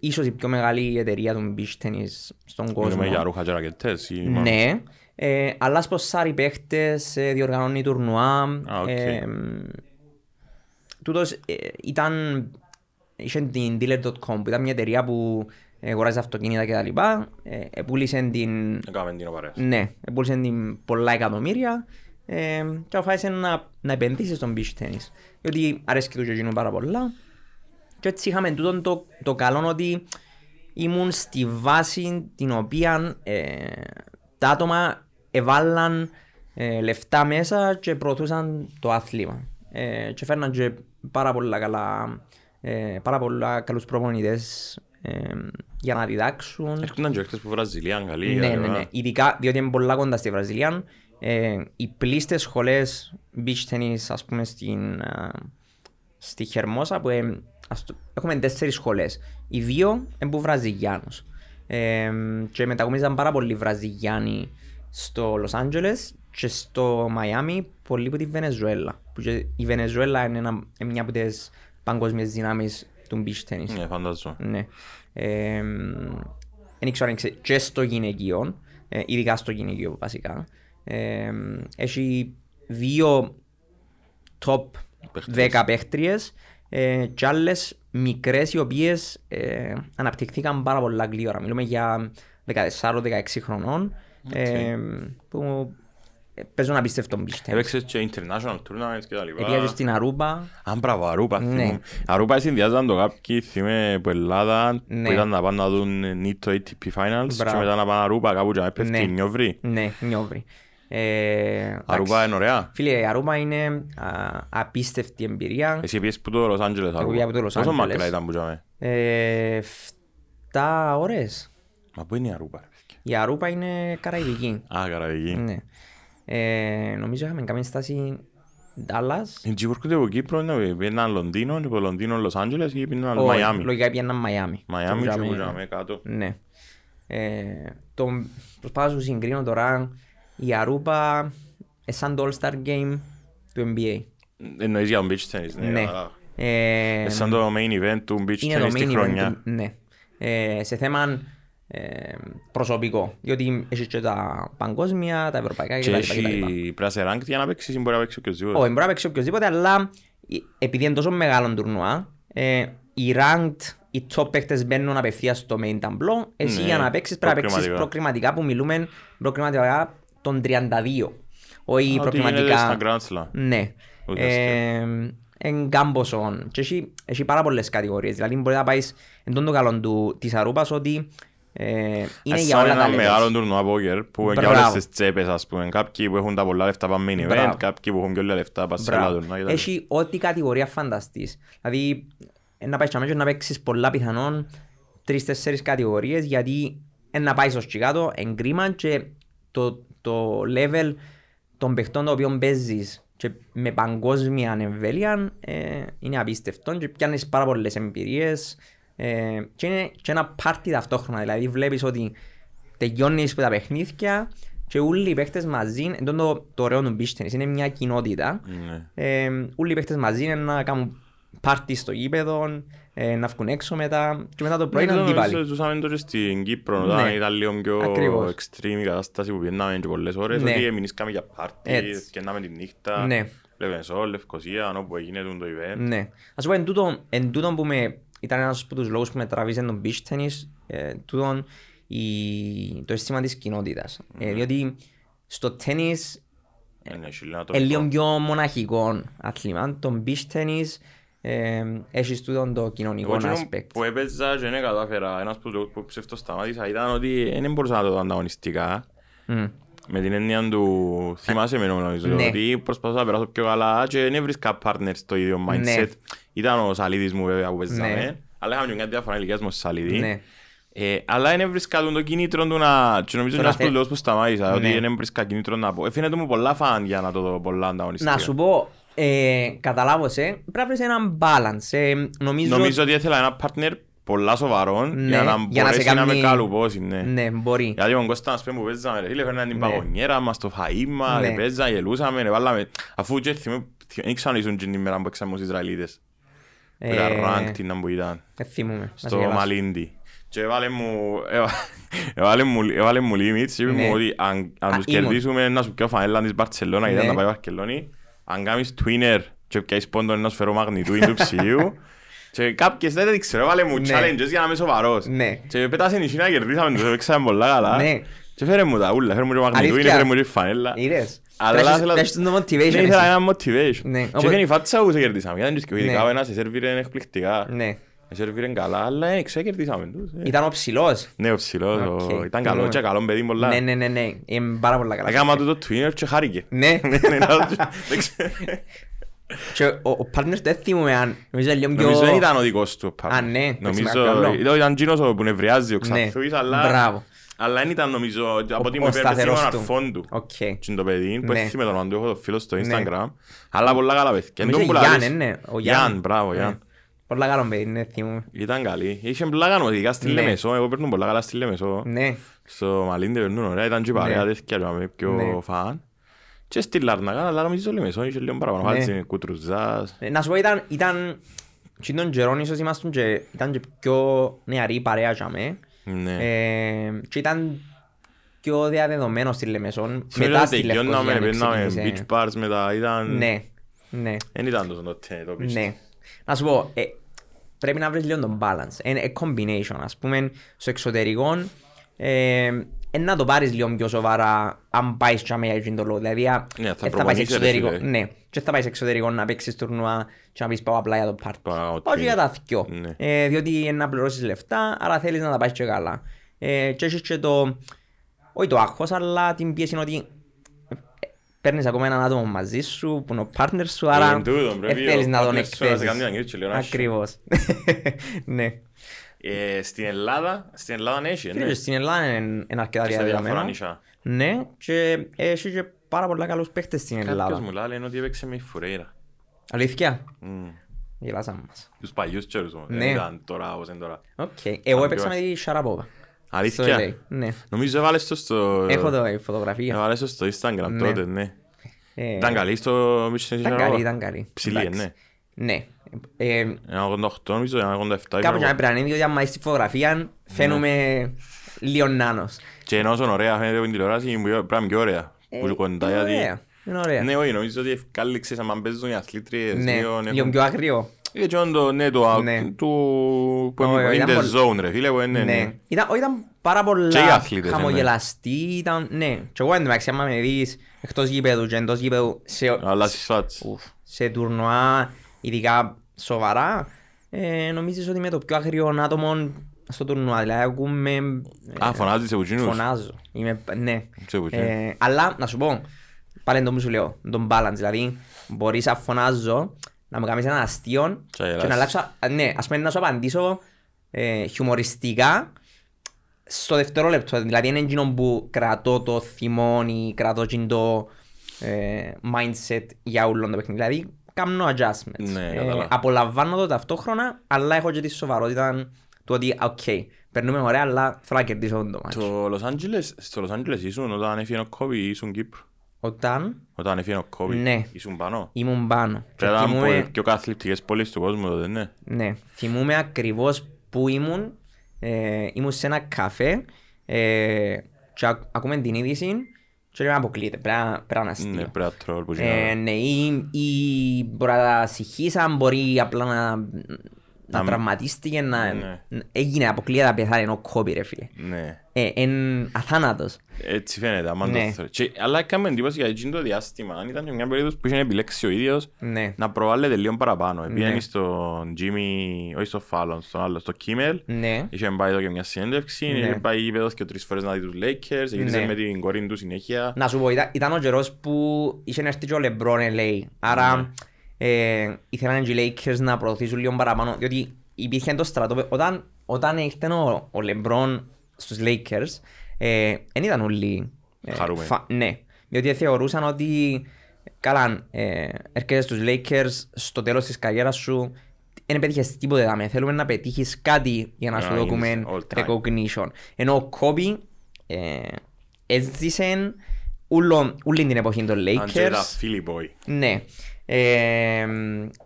ίσως η πιο μεγάλη εταιρεία του beach tennis στον κόσμο. Μιλούμε για ρούχα και ρακετές. ή μόνο- Ναι, ε, αλλάς σπονσάρει παίχτες, ε, διοργανώνει τουρνουά. Α, οκ. Ε, τούτος ε, ήταν, είχε την dealer.com που ήταν μια εταιρεία που αγοράζει αυτοκίνητα και τα λοιπά. Ε, επούλησε την, Έκαμε την παρέα. ναι, επούλησε την πολλά εκατομμύρια ε, και αποφάσισε να, να επενδύσει στον beach tennis. Διότι αρέσκει του και εκείνου πάρα πολλά. Και έτσι είχαμε τούτο το, το καλό ότι ήμουν στη βάση την οποία ε, τα άτομα εβάλαν ε, λεφτά μέσα και προωθούσαν το άθλημα. Ε, και φέρναν και πάρα πολλά καλά, ε, πάρα πολλά καλούς προπονητές ε, για να διδάξουν. Έρχονταν και παίχτες που Βραζιλία, Γαλλία. Ναι, ναι, ναι. Ειδικά διότι είναι πολλά κοντά στη Βραζιλία. Ε, οι πλήστες σχολές beach tennis, ας πούμε, στην, α, στη Χερμόσα, που ε, ας το- έχουμε τέσσερις σχολές. Οι δύο είναι που Βραζιλιάνους. Ε, και μετακομίζαν πάρα πολλοί Βραζιλιάνοι στο Λος Άντζελες και στο Μαϊάμι, πολλοί από τη Βενεζουέλα. Που και η Βενεζουέλα είναι, ένα, είναι μια από τις παγκόσμιες δυνάμεις του beach tennis. Ναι, φαντάζομαι. Ναι. Ε, δεν ξέρω αν ξέρει και στο γυναικείο, ε, ειδικά στο γυναικείο βασικά. Ε, έχει δύο top Παίχτριες. 10 παίχτριες ε, και άλλες μικρές οι οποίες ε, αναπτυχθήκαν πάρα πολλά γλύωρα. Μιλούμε για 14-16 χρονών ε, που ε, παίζουν απίστευτο beach tennis. Έπαιξες και international tournaments και τα λοιπά. Επήγαζε στην Αρούμπα, Α, μπράβο, Αρούπα, Ναι. θυμούμαι. Αρούπα συνδυάζαν το κάποιοι, θυμάμαι, από Ελλάδα, Ναι. που ήταν να πάνε να δουν NITO ATP Finals και Μπράβο. μετά να πάνε Αρούπα κάπου και να πέφτει Ναι. η Νιόβρη. ναι, νιόβρι. Ε, Αρούπα είναι ωραία. Φίλε, η Αρούμπα είναι α, απίστευτη εμπειρία. Εσύ πήγες που το Λος Άντζελες Εγώ πήγα από το Λος Πόσο Άντζελες. μακριά ήταν που τζάμε. Ε, Φτά ώρες. Μα πού είναι η Αρούπα, ρε παιδιά; Η Αρούπα είναι καραϊβική. Α, Καραϊβική. Ναι. Ε, νομίζω είχαμε κάνει στάση Dallas. Είναι τσίπουρκονται από Κύπρο, είναι πήγαιναν Λονδίνο και από Λονδίνο Λος Άντζελες και πήγαιναν Όχι, Μαϊάμι. Λογικά πήγαιναν Μαϊάμι. Μαϊάμι Το και τζάμε- που τζάμε κάτω. Ναι. Ε, το προσπάθω να σου συγκρίνω τώρα. Η Αρούπα ε, σαν το All-Star Game του NBA. Εννοείς για το beach tennis, ναι. Ναι. αλλά- Ε, Ε, Σαν το main event του beach είναι tennis το στη main event χρονιά. του- ναι. Ε, σε θέμα ε, προσωπικό. Διότι έχει και τα παγκόσμια, τα ευρωπαϊκά Και κτλ. κτλ. έχει πράσινη ranked για να παίξεις ή μπορεί να παίξει οποιοςδήποτε. Όχι, μπορεί να παίξει οποιοδήποτε, αλλά ε, επειδή είναι τόσο μεγάλο τουρνουά, ε, οι ranked, οι top παίκτες μπαίνουν απευθείας στο main tableau. Εσύ Ναι, για να παίξεις πρέπει να παίξεις προκριματικά. προκριματικά που μιλούμε προκριματικά των 32. Όχι Ό,τι γίνεται προκριματικά. στα Grand Slam. Ναι. Ουσιαστικά. Εν κάμποσον. Και έχει, έχει πάρα πολλές κατηγορίες. Δηλαδή μπορεί να πάεις εν τόν το καλό του, της Αρούπας ότι ε, είναι Ας για σαν όλα τα ένα μεγάλο levels. τουρνουά poker που είναι για Μπράβο. όλες τις τσέπες ας πούμε. Κάποιοι που έχουν τα πολλά λεφτά πάνε main event, Μπράβο. κάποιοι που έχουν πιο λίγα λεφτά πάνε σε άλλα Μπράβο. τουρνουά. κτλ. Έχει ό,τι κατηγορία φανταστείς. Δηλαδή, ε, να πάει και να παίξεις πολλά πιθανόν τρεις-τέσσερις κατηγορίες γιατί ε, να πάει στο Chicago εγκρίμα και το, το level των παιχτών το οποίο παίζεις και με παγκόσμια εμβέλεια ε, είναι απίστευτο και πιάνεις πάρα πολλές εμπειρίες ε, και είναι και ένα πάρτι ταυτόχρονα. Δηλαδή βλέπεις ότι τελειώνεις με τα παιχνίδια και όλοι οι παίχτες μαζί, εντός το, το ωραίο του beach tennis, είναι μια κοινότητα. Ναι. Ε, όλοι οι παίχτες μαζί είναι να κάνουν πάρτι στο γήπεδο, ε, να βγουν έξω μετά και μετά το πρωί Ναι, να το- αντίπαλοι. ζούσαμε το και στην Κύπρο, Ναι. όταν ήταν λίγο πιο Ακριβώς. extreme η κατάσταση που πιέναμε και πολλές ώρες, Ναι. ότι εμείς κάμε για πάρτις, Έτσι. καίναμε τη νύχτα, Ναι. Λεβενσό, Λευκοσία, όπου έγινε το event. Ναι. Ας πω εν τούτο, εν τούτο που με, ήταν ένας από τους λόγους που με τραβήσε τον beach tennis, ε, τούτον η, το αίσθημα της κοινότητας. Ε, διότι στο τένις Ε, ναι, έχει λίγο είναι λίγο ατομικό. πιο μοναχικό άθλημα. Το beach tennis ε, έχεις τούτον το κοινωνικό Εγώ εκείνο aspect. που έπαιζα και δεν κατάφερα, ένας από τους λόγους που ψεύτω σταμάτησα ήταν ότι δεν μπορούσα να το δω ανταγωνιστικά. Μμ. Με την έννοια του θυμάσαι με νομίζω Ναι. ότι προσπαθούσα να περάσω πιο καλά και δεν έβρισκα partner στο ίδιο mindset. Ναι. Ήταν ο Σαλίδης μου βέβαια που Ναι. παίζαμε, αλλά είχαμε και μια διάφορα ηλικίας μου στη Σαλίδη. Ναι. Ε, αλλά δεν έβρισκα τον το κίνητρο του να... Και νομίζω Το είναι να ένας από τους θε- λόγους που σταμάτησα, Ναι. ότι δεν έβρισκα κίνητρο να πω. Εφήνεται μου πολλά φαν για να το δω πολλά ανταγωνιστικά. Να σου πω, Ε, καταλάβω σε, πρέπει να βρεις έναν balance. Ε, νομίζω, Νομίζω ότι ήθελα ένα partner πολλά σοβαρό Ναι, για να για να σε μπορέσει να με κάνει- καλουπώσει, ναι. Ναι, μπορεί. Γιατί ο Κώστας μας πει που παίζαμε, ρε φίλε, φέρναν την Ναι. παγωνιέρα μας, το φαΐ μας, Ναι. ρε, παίζαμε, γελούσαμε, ρε, βάλαμε... Αφού και θυμώ, δεν ξέρω αν ήσουν την ημέρα που παίξαμε τους Ισραηλίτες. Που ήταν Ε, ranked να που ήταν, Δεν θυμούμαι. να σε στο γελάσω. Μαλίντι. Και έβαλε μου, έβα- έβαλε μου, έβαλε μου limits και είπε Ναι. μου ότι αν, αν Α, τους ήμουν. κερδίσουμε να σου πιω φανέλα της Μπαρτσελώνα γιατί Ναι. ήταν να πάει Βαρκελόνη, αν κάνεις twinner και πιάσεις πόντο να σου φέρω μαγνητούιν του ψιού και κάποιες δεν ξέρω, έβαλε μου Ναι. challenges για να είμαι σοβαρός. Ναι. Και πέτασε η China κερδίσαμε, τους έπαιξαμε πολλά καλά. Ναι. Και φέρε μου τα ούλα, φέρε μου και μαγνητούιν, Αλήθεια. φέρε μου και φανέλα. Είδες. Αλλά Τρέχεις- ήθελα- τρέχεις το motivation Ναι, εσύ. ήθελα ένα motivation. Ναι, Και οπότε- έφερε η φάτσα που σε κερδίσαμε. Ήταν και ειδικά Ναι. ο ένας σε σερβίρε εκπληκτικά. Ναι. Σε σερβίρε καλά, αλλά ε, ξέρω κερδίσαμε τους. ε. Ήταν ο ψηλός. Ναι, ο ψηλός, ο- Οκ, ήταν καλό θυμούμαι. και καλό παιδί πολλά. Ναι, ναι, ναι, ναι. Είναι πάρα πολλά καλά. Έκανα του το Twitter και χάρηκε. Ναι. Ναι, ναι, ναι, δεν ξέρω. Και ο, ο partner δεν θυμούμαι αν νομίζω λίγο πιο... Νομίζω δεν ήταν ο δικός του. ο Α, partner. ναι, εντάξει, Νομίζω καλό. ήταν- ήταν εκείνος ο που νευριάζει ο Ναι, Ξαθούης, αλλά... μπράβο. Αλλά δεν ήταν νομίζω, από ό,τι Ο- μου ο είπε, πέθυμε σταθερός τον του. αρφόν του. Οκ. Και είναι το παιδί, που Ναι. έθιμε τον όνομα του, έχω το φίλο στο Ναι. Instagram. Αλλά πολλά καλά παιδιά. Και Νομίζω τον που Γιάν, λαλείς- ε, ναι, ο Γιάν. Γιάν, μπράβο, Ναι. Γιάν. Πολλά καλό παιδί, ναι, θυμούμαι. Ήταν καλή. Είχε πλάκα μου, ειδικά στη Ναι. Λεμεσό. Εγώ παίρνω πολλά καλά στη Λεμεσό. Ναι. Στο Μαλίντε παίρνουν ωραία. Ήταν και η παρέα Ναι. τέτοια και με πιο Ναι. φαν. Και στη Λάρνακα, αλλά νομίζω στο Λεμεσό είχε λίγο παραπάνω. Ναι. Χάλισε κουτρουζάς. Ε, Να σου πω, ήταν, ήταν, και τον καιρόν ίσως ήμασταν και, ήταν και πιο νεαρή παρέα για με. Ναι. Ε, και ήταν πιο διαδεδομένο στη Λεμεσόν. Θυμίζω Μετά ότι στη τελειώναμε, Λευκοσία παίρναμε ξεκίνησε. beach bars μετά. Ήταν... Ναι, ναι, Δεν ήταν τόσο τότε το beach. ναι. Να σου πω, ε, πρέπει να βρεις λίγο τον balance. Είναι a combination, ας πούμε, στο εξωτερικό, ε, ε, να το πάρεις λίγο πιο σοβαρά αν πάεις και για εκείνο το λόγο. Δηλαδή, α, Ναι, θα ε, θα πάεις προπονείσαι, ρε εξωτερικό, φίλε. ναι, και θα πάεις εξωτερικό να παίξεις τουρνουά και να πεις πάω απλά για το πάρτι. Πάω Πάω και για τα δυο. Ναι. Ε, διότι είναι να πληρώσεις λεφτά, άρα θέλεις να τα πάεις και καλά. Ε, και έχεις και το, όχι το άγχος, αλλά την πίεση είναι ότι ε, παίρνεις ακόμα έναν άτομο μαζί σου, που είναι ο partner σου, άρα εν τούτο, πρέπει ε, θέλεις ο να τον partner σου να σε κάνει να εκθέσεις. γυρίσει λίγο να σου. Ακριβώς. ναι. Ε, Στην Ελλάδα, στην Ελλάδα έχει, Φίλες, ναι. στην Ελλάδα είναι είναι αρκετά Και στα διάφορα διαδεδομένο. νησιά. Ναι, και έχει και πάρα πολλά καλούς παίχτες στην Κάποιος Ελλάδα. μου λέει ότι έπαιξε με η Φουρέιρα. Αλήθεια; Μμμ. Γελάσαμε μας. Τους παλιούς τσέρους όμως. Ναι. Δεν ήταν τώρα όπως είναι τώρα. Οκ. Εγώ πιο έπαιξα με τη Σαραπόβα. Στο LA. Αλήθεια. Ναι. Νομίζω έβαλες το στο... Έχω το η φωτογραφία. Έβαλες το στο Instagram Ναι. τότε, ναι. Ε, Ήταν καλή στο Μίτσιν Ήταν καλή, ήταν καλή. Ψηλή, Εντάξει. ναι. Ναι. Ε, Ένα 88 νομίζω, ένα 87. Κάπου ξέρω για να εγώ. πρέπει να είναι, διότι άμα είσαι στη φωτογραφία φαίνομαι λίγο νάνος. Και ενώ όσο ωραία φαίνεται από την τηλεόραση, είναι πιο- πράγμα πιο ωραία. Ε, Που είναι κοντά, είναι γιατί... ωραία. Είναι ωραία. Ναι, όχι, νομίζω ότι ευκάλυξες άμα παίζουν οι αθλήτριες. Ναι, λίγο, λίγο έχουν- πιο αγρίο. Ε, και όντω, ναι, το... Ναι. του- που Όχι, είναι ήταν in the πολύ- zone, ρε φίλε, που είναι... Ναι. ναι. Ήταν, όχι, ήταν πάρα Και οι πολλά αθλητές, χαμογελαστοί, ήταν, ναι. Και εγώ εντωμεταξύ άμα με δεις εκτός γήπεδου και εντός γήπεδου σε, Αλλά στις φάτς. ουφ, σε τουρνουά, ειδικά σοβαρά, ε, νομίζεις ότι είμαι το πιο αγριό άτομο στο τουρνουά. Δηλαδή ακούμε... ε, Α, φωνάζεις σε κουτσίνους. Φωνάζω. Είμαι, ναι. Σε κουτσίνους. Ε, αλλά να σου πω, πάλι το που σου λέω, τον balance. Δηλαδή, μπορείς να φωνάζω, να μου κάνεις ένα αστείο Και να και να γελάσεις. αλλάξω, α, ναι, ας πούμε να σου απαντήσω ε, χιουμοριστικά στο δευτερόλεπτο. Δηλαδή, είναι εκείνο που κρατώ το θυμόνι, κρατώ εκείνο το ε, mindset για όλο το παιχνίδι. Δηλαδή, κάνω adjustments. Ναι, ε, κατάλαβα. απολαμβάνω το ταυτόχρονα, αλλά έχω και τη σοβαρότητα του ότι, οκ, περνούμε ωραία, αλλά θέλω να κερδίσω το μάτσο. Το Los Angeles, στο Los Angeles ήσουν όταν έφυγε ο Κόμπι ή ήσουν Κύπρο; Όταν; Όταν έφυγε ο Κόμπι. Ναι. Ήσουν πάνω; ήμουν πάνω. Και Και ήταν θυμούμαι, από πιο καταθλιπτικές πόλεις του κόσμου τότε, ναι. ναι, θυμούμαι ακριβώς που ήμουν. Ε, ήμουν σε ένα καφέ ε, και ακ- ακούμε την είδηση και λέμε αποκλείεται, πρέπει να- πρέπει να είναι Ναι, αστείο. πρέπει να τρόλ που Ε, γίνανε. ναι, ή, ή μπορεί να τα συγχύσαν, μπορεί απλά να, να Να- τραυματίστηκε, να... Ναι. Έγινε αποκλείεται να πεθάνει ο κόπη ρε φίλε. Ναι. Ε, εν αθάνατος. Έτσι φαίνεται, άμα το Ναι. θεωρείς. Και- Αλλά έκαμε εντύπωση για εκείνο το διάστημα. Αν ήταν και μια περίοδος που είχε επιλέξει ο ίδιος Ναι, να προβάλλεται λίγο παραπάνω. Πήγαινε Ναι. στον Jimmy, όχι στο Fallon, στον άλλο, στο Kimmel. ναι, Είχε πάει εδώ και μια συνέντευξη, Ναι. είχε πάει γήπεδος και τρεις φορές να δει τους Lakers, γύρισε Ναι. με την κόρη του συνέχεια. Να σου πω, ήταν, ήταν ο καιρός που είχε έρθει και ο LeBron LA. Άρα ε, ήθελαν και οι Lakers να προωθήσουν λίγο παραπάνω. Διότι υπήρχε το στρατό. Όταν, όταν ήρθε ο, ο LeBron στους Lakers, ε, δεν ήταν όλοι... ε, Χαρούμενοι. ναι. Διότι θεωρούσαν ότι Καλά, ε, έρχεσαι στους Lakers στο τέλος της καριέρας σου δεν πέτυχες τίποτε δάμε. Θέλουμε να πετύχεις κάτι για να Να σου γίνεις δούμε all time. recognition. Ενώ ο Kobe ε, έζησε ούλο- όλη την εποχή των Αντζέλα, Lakers. Philly boy. Ναι. Ε,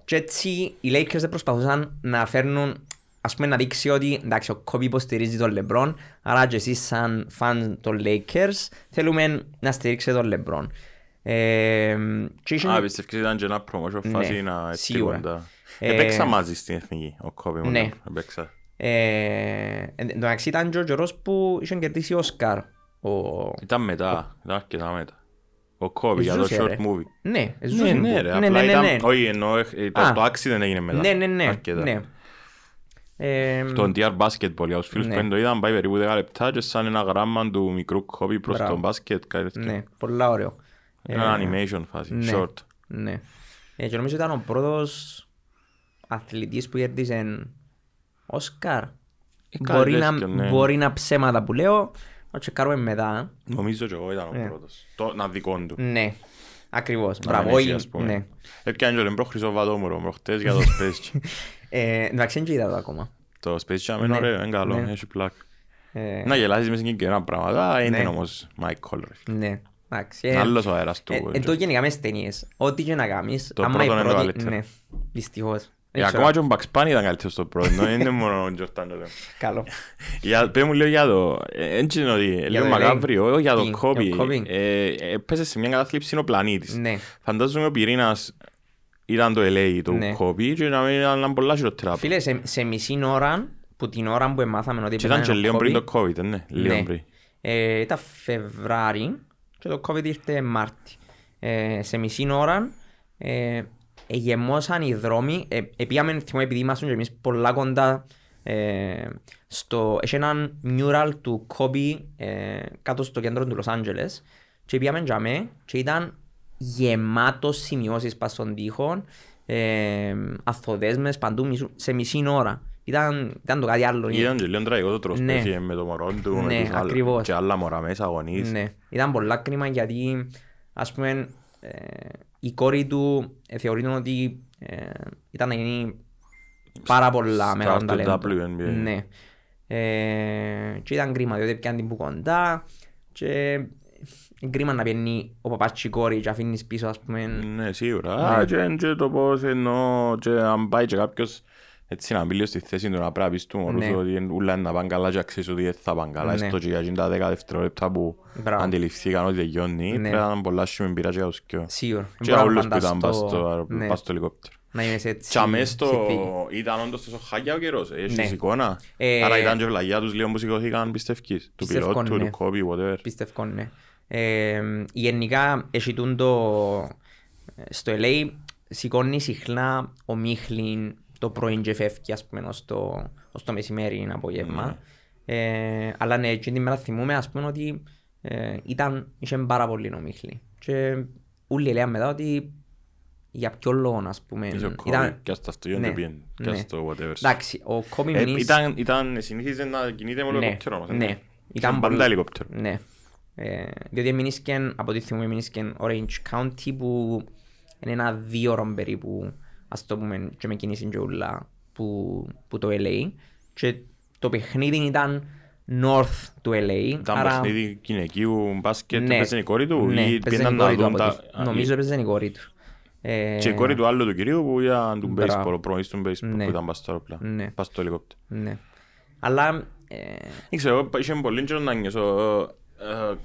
και έτσι οι Lakers δεν προσπαθούσαν να φέρνουν ας πούμε να δείξει ότι εντάξει ο Kobe υποστηρίζει τον LeBron άρα και εσείς σαν φαν των Lakers θέλουμε να στηρίξετε τον LeBron. Ε, και είχε- Α, πιστεύεις ήταν και ένα promotion Ναι, φάση να έτσι σίγουρα. κοντά. Ε, Έπαιξα μαζί στην εθνική, ο Κόμπι μου. Ναι. Έπαιξα. Ε, εν τω μεταξύ ήταν και ο καιρός που είχε κερδίσει Όσκαρ. Ο... Ήταν μετά, ήταν αρκετά μετά. Ο Κόμπι για το Ζούσε, short ρε. movie. Ναι, Ναι, ζούσε. ναι ρε, ναι, απλά ναι, ήταν... ναι. Όχι, εννοώ, ε, το- Α. το accident έγινε μετά. Ναι, ναι, ναι. Αρκετά. ναι. Ε, Το DR Basketball, για τους φίλους Ναι. που δεν το είδαν, πάει περίπου 10 λεπτά και σαν ένα γράμμα του μικρού Κόμπι προς Μπράβο. τον μπάσκετ. κάτι τέτοιο. ναι, πολλά ωραίο. Ένα Ε, animation φάση, ναι. short. Ναι. Ε, και νομίζω ήταν ο πρώτος αθλητής που κέρδισε Όσκαρ. κάτι Μπορεί να, τέτοιο, ναι. μπορεί να ψέματα που λέω, να τσεκάρουμε μετά. Νομίζω και εγώ ήταν ο Ναι. πρώτος. Το να δικό του. Ναι, ακριβώς. Να Μπράβο, μην έχει, όχι, ας πούμε. ναι. Έπιανε και τον προ Χρυσό Βαδόμουρο προχτές για το Space Jam. Ε, Εντάξει, δεν είδα το ακόμα. Το Space Jam Ναι. είναι ωραίο, είναι καλό, Ναι. έχει πλάκα. Ε, Να γελάσεις μες συγκεκριμένα πράγματα, είναι Ναι. όμως Michael. ρε φίλε. Ναι, εντάξει. ε, Άλλος ο αέρας του. ε, ε, Εν το γενικά μες ταινίες. Ό,τι και να κάνεις, Το άμα πρώτο η είναι το πρώτη- καλύτερο. Ναι, δυστυχώς. Ε, Δεν ξέρω. Ακόμα και ο Bugs Bunny ήταν καλύτερος στο πρώτο, δεν είναι μόνο ο Jordan. ρε. Καλό. Για- Πες μου λίγο για το... ε, Έτσι είναι ότι ε, λίγο το μακάβριο, όχι για Τι, το για Kobe. το Kobe. Ε, Έπεσε σε μια κατάθλιψη ο πλανήτης. Ναι. Φαντάζομαι ο πυρήνας ήταν το LA του Ναι. Kobe και να μην ήταν πολλά χειρότερα. Φίλε, σε, σε μισή ώρα, που την ώρα που εμάθαμε ότι Και ήταν και πέθανε ο λίγο πριν Kobe, το COVID, ναι, λίγο ναι. πριν. Ε, ήταν Φεβράρι και το COVID ήρθε Μάρτι. Ε, σε μισή ώρα ε, εγεμώσαν οι δρόμοι. Ε, επίαμε, θυμώ, επειδή ήμασταν και εμείς πολλά κοντά ε, στο, έχει έναν mural του Kobe ε, κάτω στο κέντρο του Λος Άντζελες και πήγαμε για με και ήταν γεμάτος σημειώσεις πας στον τοίχο ε, αυθοδέσμες παντού μισού- σε μισή ώρα. Ήταν, ήταν το κάτι άλλο. Ήταν και λίγο τραγικό το τρόπο Ναι. έφυγε με το μωρό του, με Ναι, τους άλλους- ακριβώς. και άλλα μωρά μέσα αγωνείς. Ναι, ήταν πολλά κρίμα γιατί ας πούμε ε, η κόρη του ε, θεωρείται ότι ε, ήταν να γίνει πάρα πολλά Star μεγάλο του ταλέντο. WNBA. Ναι. Ε, και ήταν κρίμα διότι πιάνε την που κοντά και είναι κρίμα να πιένει ο παπάς και η κόρη και αφήνεις πίσω ας πούμε Ναι, σίγουρα. Α, και, και το πώς εννοώ, και αν πάει και κάποιος έτσι να μπει λίγο στη θέση του να πρέπει να πεις του μωρούς Ναι. ότι ούλα είναι να πάνε καλά και αξίζει ότι δεν θα πάνε καλά. Ναι. Έστω και για εκείνα τα δέκα δευτερόλεπτα που Μπράβο. αντιληφθήκαν ότι τελειώνει, Ναι. πρέπει να είναι πολλά σχήμη πειρά και για τους δυο. σίγουρα. Και Μπορώ για να όλους που ήταν πας φανταστώ, στο αερο- ναι, πας στο ελικόπτερο. να είμαι σε έτσι Και αμέσως το συνθήκη. ήταν όντως τόσο χάγια ο καιρός, ε, έχεις Ναι. εικόνα. Ε, Άρα ήταν και βλαγιά τους λίγο που σηκώθηκαν πιστεύκεις, του Πιστεύω, πιλότου, ναι. του Kobe, whatever. Πιστεύω, ναι. Ε, γενικά, έχει τούν το... Στο LA σηκώνει συχνά ο Μίχλιν το πρωί και φεύγει, ας πούμε, ως το, ως το μεσημέρι, είναι απόγευμα. Ε, αλλά ναι, εκείνη την μέρα θυμούμε, ας πούμε, ότι ε, ήταν, είχε πάρα πολύ ο Μίχλιν. Και όλοι λέγαν μετά ότι για ποιο λόγο, ας πούμε. Είσαι ο ήταν- Kobe, και στο αυτοκίνητο ναι, και πήγαινε, και ναι. στο whatever. Εντάξει, ο Kobe Ε, Minis- ήταν, ήταν, συνήθιζε να κινείται με Ναι, ελικόπτερο όμως. ναι. Ήταν Ήταν πάντα πολύ- ελικόπτερο. Ναι. Ε, διότι εμείνησκεν, από ό,τι θυμούμε, εμείνησκεν Orange County που είναι ένα δύο ώρο περίπου, ας το πούμε, και με κίνηση και ούλα που, που το LA. Και το παιχνίδι ήταν north του LA. Ήταν άρα- παιχνίδι γυναικείου μπάσκετ, Ναι. έπαιζε η κόρη του Ναι, ή έπαιζε πήγαιναν η να κόρη του δουν από τα... ό,τι- Νομίζω έπαιζε η κόρη του. Ε, Και η κόρη του άλλου του κυρίου που ήταν του Μπράβο. baseball, ο πρώην του baseball Ναι. που ήταν πας στο αεροπλάνο, Ναι. πας στο ελικόπτερο. Ναι. Αλλά ε, Δεν ξέρω, εγώ είχε πολύ καιρό να νιώσω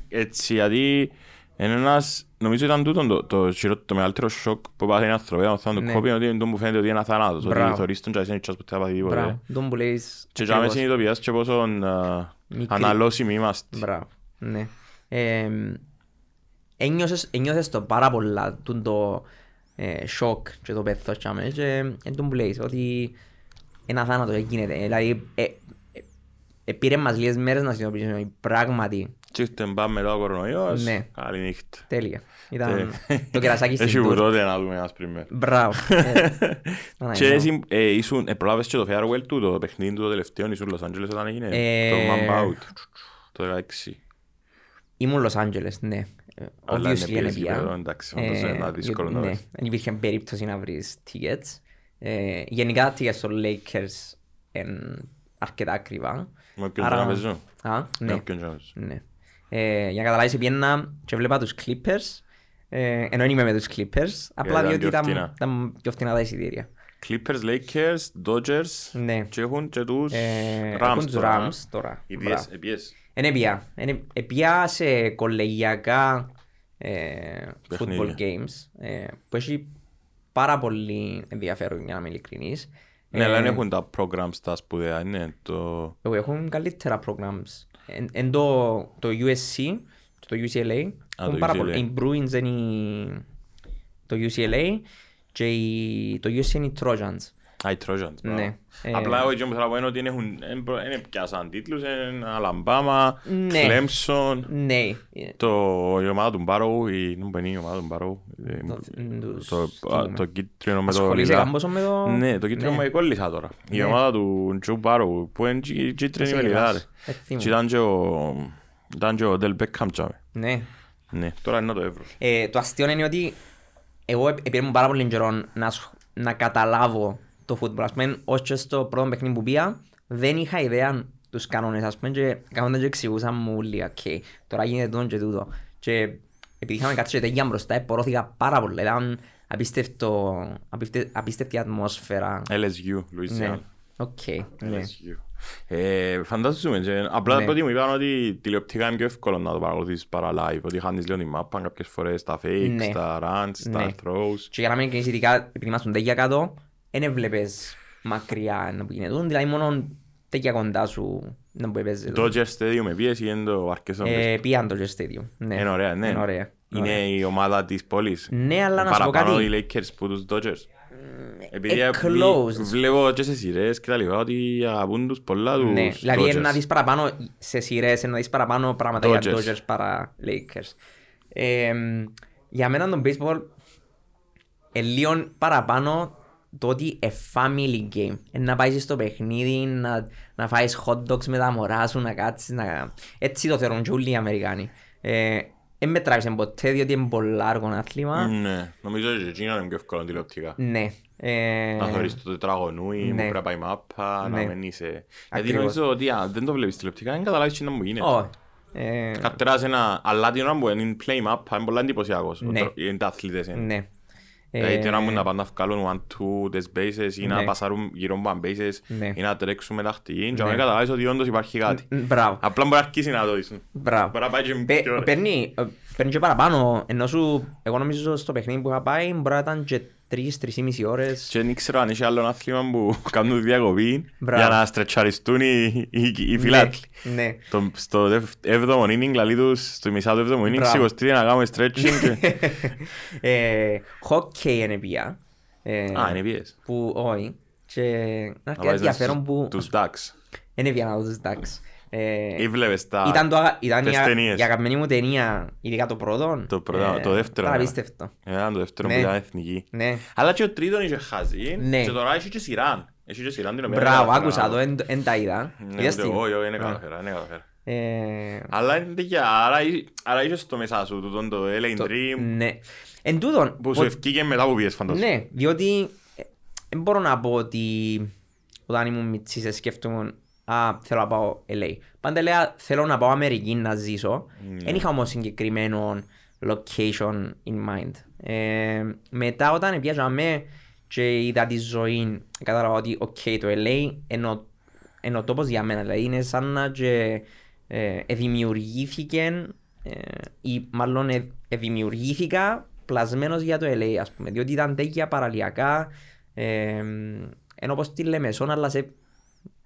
ε, έτσι, γιατί είναι ένας, νομίζω ήταν τούτο το, το, χειρό- το μεγαλύτερο σοκ που πάθει οι άνθρωποι, όταν θα το Ναι. κόπει, ότι είναι το που φαίνεται ότι είναι αθανάτος, ότι Μπράβο. θωρείς τον και δεν ξέρεις ποτέ θα πάθει τίποτε. μπράβο, τον που λέεις Και για με ακριβώς. συνειδητοποιάς και πόσο ε, Μικρή. αναλώσιμοι είμαστε. Μπράβο, ναι. Ε, ένιωσες, ένιωσες το πάρα πολλά τούν το ε, σοκ και το πέθος και αμέ, και εν τον που λέεις ότι ένα θάνατο γίνεται. Δηλαδή, ε, ε, ε, πήρε μας λίγες μέρες να συνειδητοποιήσουμε ότι πράγματι Και ήρθε μπαμ μετά ο κορονοϊός, Ναι. καλή νύχτα. τέλεια. Ήταν Ε, το κερασάκι στην Έχει που τούρτα. τότε να δούμε ένας πριν μέρα. Μπράβο. ε, να, Και ναι. εσύ ε, ήσουν, ε, προλάβες και το farewell του, το παιχνίδι του το τελευταίο, ήσουν Los Angeles όταν έγινε, Ε, το Man Out, το 16. Ήμουν Λος Άντζελες, ναι. Αλλά obviously είναι είναι PSG πια. εδώ, εντάξει, όντως είναι ένα δύσκολο να ναι, βρεις. δεν υπήρχε περίπτωση να βρεις tickets. Ε, γενικά τα tickets των Lakers είναι αρκετά ακριβά. Με όποιον Άρα- και να παίζουν. Α, Με ναι. Όποιον και να παίζουν. Ναι. Ε, για να καταλάβεις πιένα και βλέπα τους Clippers ε, ενώ δεν είμαι με τους Clippers απλά ήταν διότι πιο ήταν, φτηνά. ήταν πιο φτηνά τα εισιτήρια. Clippers, Lakers, Dodgers Ναι. και έχουν και τους Ε, Rams έχουν τους τώρα. Rams τώρα. Οι Μπράβο. πιες, οι πιες. Είναι πια. Είναι πια σε κολεγιακά ε, football Παιχνίδια. games ε, που έχει πάρα πολύ ενδιαφέρον για να είμαι ειλικρινής. Ναι, αλλά Ε, δεν έχουν τα programs τα σπουδαία, είναι το... εγώ Έχουν καλύτερα programs. Εν, εν το, το USC, το UCLA, Α, έχουν το πάρα UCLA. πολύ. Οι Bruins είναι οι- το UCLA και οι- το USC είναι οι Trojans. Α, οι Trojans. μπράβο. Ναι. Ε, Απλά εγώ εκείνο που θέλω να πω είναι ότι δεν έχουν- δεν προ- δεν πιάσαν τίτλους, είναι Αλαμπάμα, Ναι. Clemson, Ναι. ε, το, η ομάδα του Μπάρου, η, νου μπαίνει η ομάδα του Μπάρου, ε, τους- το, τι α, λέμε. το κίτρινο με το Ασχολείσαι λιλά. κάμποσο με το... Ναι, το κίτρινο Ναι. με κόλλησα τώρα. Η Ναι. ομάδα του Τζου Μπάρου, που είναι τσι- κίτρινη με Πώς λιλά, ρε. έγραφες; Ε, θυμούμαι. Και ήταν και ο- ήταν και ο Del Beckham τσάμε. Ναι. Ναι, τώρα είναι το ευρώ. Ε, το αστείο είναι ότι εγώ επειδή μου πάρα πολύ καιρό να, ασχ- να καταλάβω το φούτμπολ. Ας πούμε, ως και στο πρώτο παιχνίδι που πήγα, δεν είχα ιδέα τους κανόνες, ας πούμε, και κάνονταν και εξηγούσαν μου όλοι, «OK, τώρα γίνεται τούτο και τούτο. Και επειδή είχαμε κάτσει και τέτοια μπροστά, επορώθηκα πάρα πολύ. Ήταν απίστευτο, απίστε- απίστευτη ατμόσφαιρα. LSU, Louisiana. Ναι. Οκ, ναι. LSU. Ε, φαντάζομαι, και απλά Ναι. από ότι μου είπαν ότι τηλεοπτικά είναι πιο εύκολο να το παρακολουθείς παρά live, ότι χάνεις λίγο τη μάπα κάποιες φορές στα fakes, Ναι. στα runs, στα Ναι. throws. Και για να είμαι ειλικρινής, ειδικά επειδή ήμασταν τέτοια κάτω, δεν έβλεπες μακριά να που γίνεται. Δηλαδή μόνο τέτοια κοντά σου να που έπαιζε. Dodger Stadium με πίεση είναι το αρκετό. Ε, πήγαν το Jet Stadium. Ναι. Είναι ωραία, ναι. Είναι ωραία. Είναι η ομάδα της πόλης. Ναι, αλλά να σου πω Παραπάνω κάτι. οι Lakers που τους Dodgers. Επειδή ε, επειδή close. βλέπω και σε σειρές και τα λοιπά ότι αγαπούν τους πολλά τους Ναι, δηλαδή Dodgers. να δεις παραπάνω σε σειρές, να δεις παραπάνω πράγματα για Dodgers. Dodgers παρά Lakers. Ε, για μένα το baseball είναι λίγο παραπάνω το ότι είναι family game. Ε, να πάεις στο παιχνίδι, να, να φάεις hot dogs με τα μωρά σου, να κάτσεις, να... Έτσι το θεωρούν και όλοι οι Αμερικάνοι. Ε, δεν με τράβησε ποτέ διότι είναι πολύ άργο άθλημα. Ναι, νομίζω ότι εκείνο είναι πιο εύκολο τηλεοπτικά. Ναι. Ε, Να θεωρείς το τετραγωνούι, που ναι. πρέπει να πάει μάπα, να Ναι. μένει σε... Γιατί Ακριβώς. νομίζω ότι αν δεν το βλέπεις τηλεοπτικά, δεν καταλάβεις τι να μου γίνεται. όχι. Ε, Κατεράς ένα, αλλά την ώρα που είναι play map, είναι πολλά εντυπωσιακός. Ναι. Ο- Είναι τα αθλητές. είναι. ναι. Δηλαδή την ώρα που Ε, να πάνε να βγάλουν one-two τις bases ή να Ναι. πασάρουν γύρω από bases Ναι. ή να τρέξουν με τακτική και Ναι. να καταλάβεις ότι όντως υπάρχει κάτι. μ, Μπράβο. Απλά μπορεί να αρχίσει να το δεις. Μπράβο. Μπορεί να πάει και Παι- πιο ωραία. Παίρνει, ε, παίρνει και παραπάνω, ενώ σου, εγώ νομίζω στο παιχνίδι που είχα πάει μπορεί να ήταν και τρεις, τρεις ή μισή ώρες. Και δεν ξέρω αν έχει άλλο ένα άθλημα που κάνουν διακοπή Μπράβο. για να στρετσαριστούν οι, οι, οι φιλάθλοι. Ναι, ναι. Το, στο δεύ- έβδομο inning, δηλαδή τους, στο μισά του έβδομο inning, Μπράβο. 23 να κάνουμε stretching και... ε, hockey είναι πια. Ε, Α, είναι πιες. Που όχι. Και είναι Να αρκετά βάζεις ενδιαφέρον που τους ducks. είναι πια να δω τους Ducks. Ε, Ή βλέπεις τα... Ήταν, το, αγα- ήταν τις η, α- ταινίες. η αγαπημένη μου ταινία, ειδικά το πρώτο. Το πρώτο- το δεύτερο, Ήταν ναι. απίστευτο. Ήταν το δεύτερο που Ναι. ήταν εθνική. Ναι. Αλλά και ο τρίτον είχε χάσει Ναι. και τώρα έχει και σειράν. Έχει και σειράν την οποία Μπράβο, καταφέρα άκουσα να το, δω. εν- εν τα είδα. Ναι, Είδες ούτε την; εγώ, εγώ, είναι Α. καταφέρα, είναι καταφέρα. Ε, Αλλά είναι τέτοια, άρα εί- άρα είχες το μέσα σου, τούτον το LA το- Dream, Ναι. Εν τούτον, που σου ο- εφκήκε μετά που πήες φαντάζομαι. Ναι, διότι ε, δεν μπορώ να πω ότι όταν ήμουν μιτσής σκέφτομαι «Α, θέλω να πάω LA». Πάντα έλεγα θέλω να πάω Αμερική να ζήσω. Ναι. Δεν είχα όμως συγκεκριμένο location in mind. Ε, μετά όταν πιάσαμε και είδα τη ζωή, κατάλαβα ότι οκ, το LA είναι ο, είναι ο τόπος για μένα. Δηλαδή είναι σαν να και, ε, δημιουργήθηκε ε, ή μάλλον ε, δημιουργήθηκα πλασμένος για το LA ας πούμε διότι ήταν τέτοια παραλιακά ε, ενώ όπως τη Λεμεσόν αλλά σε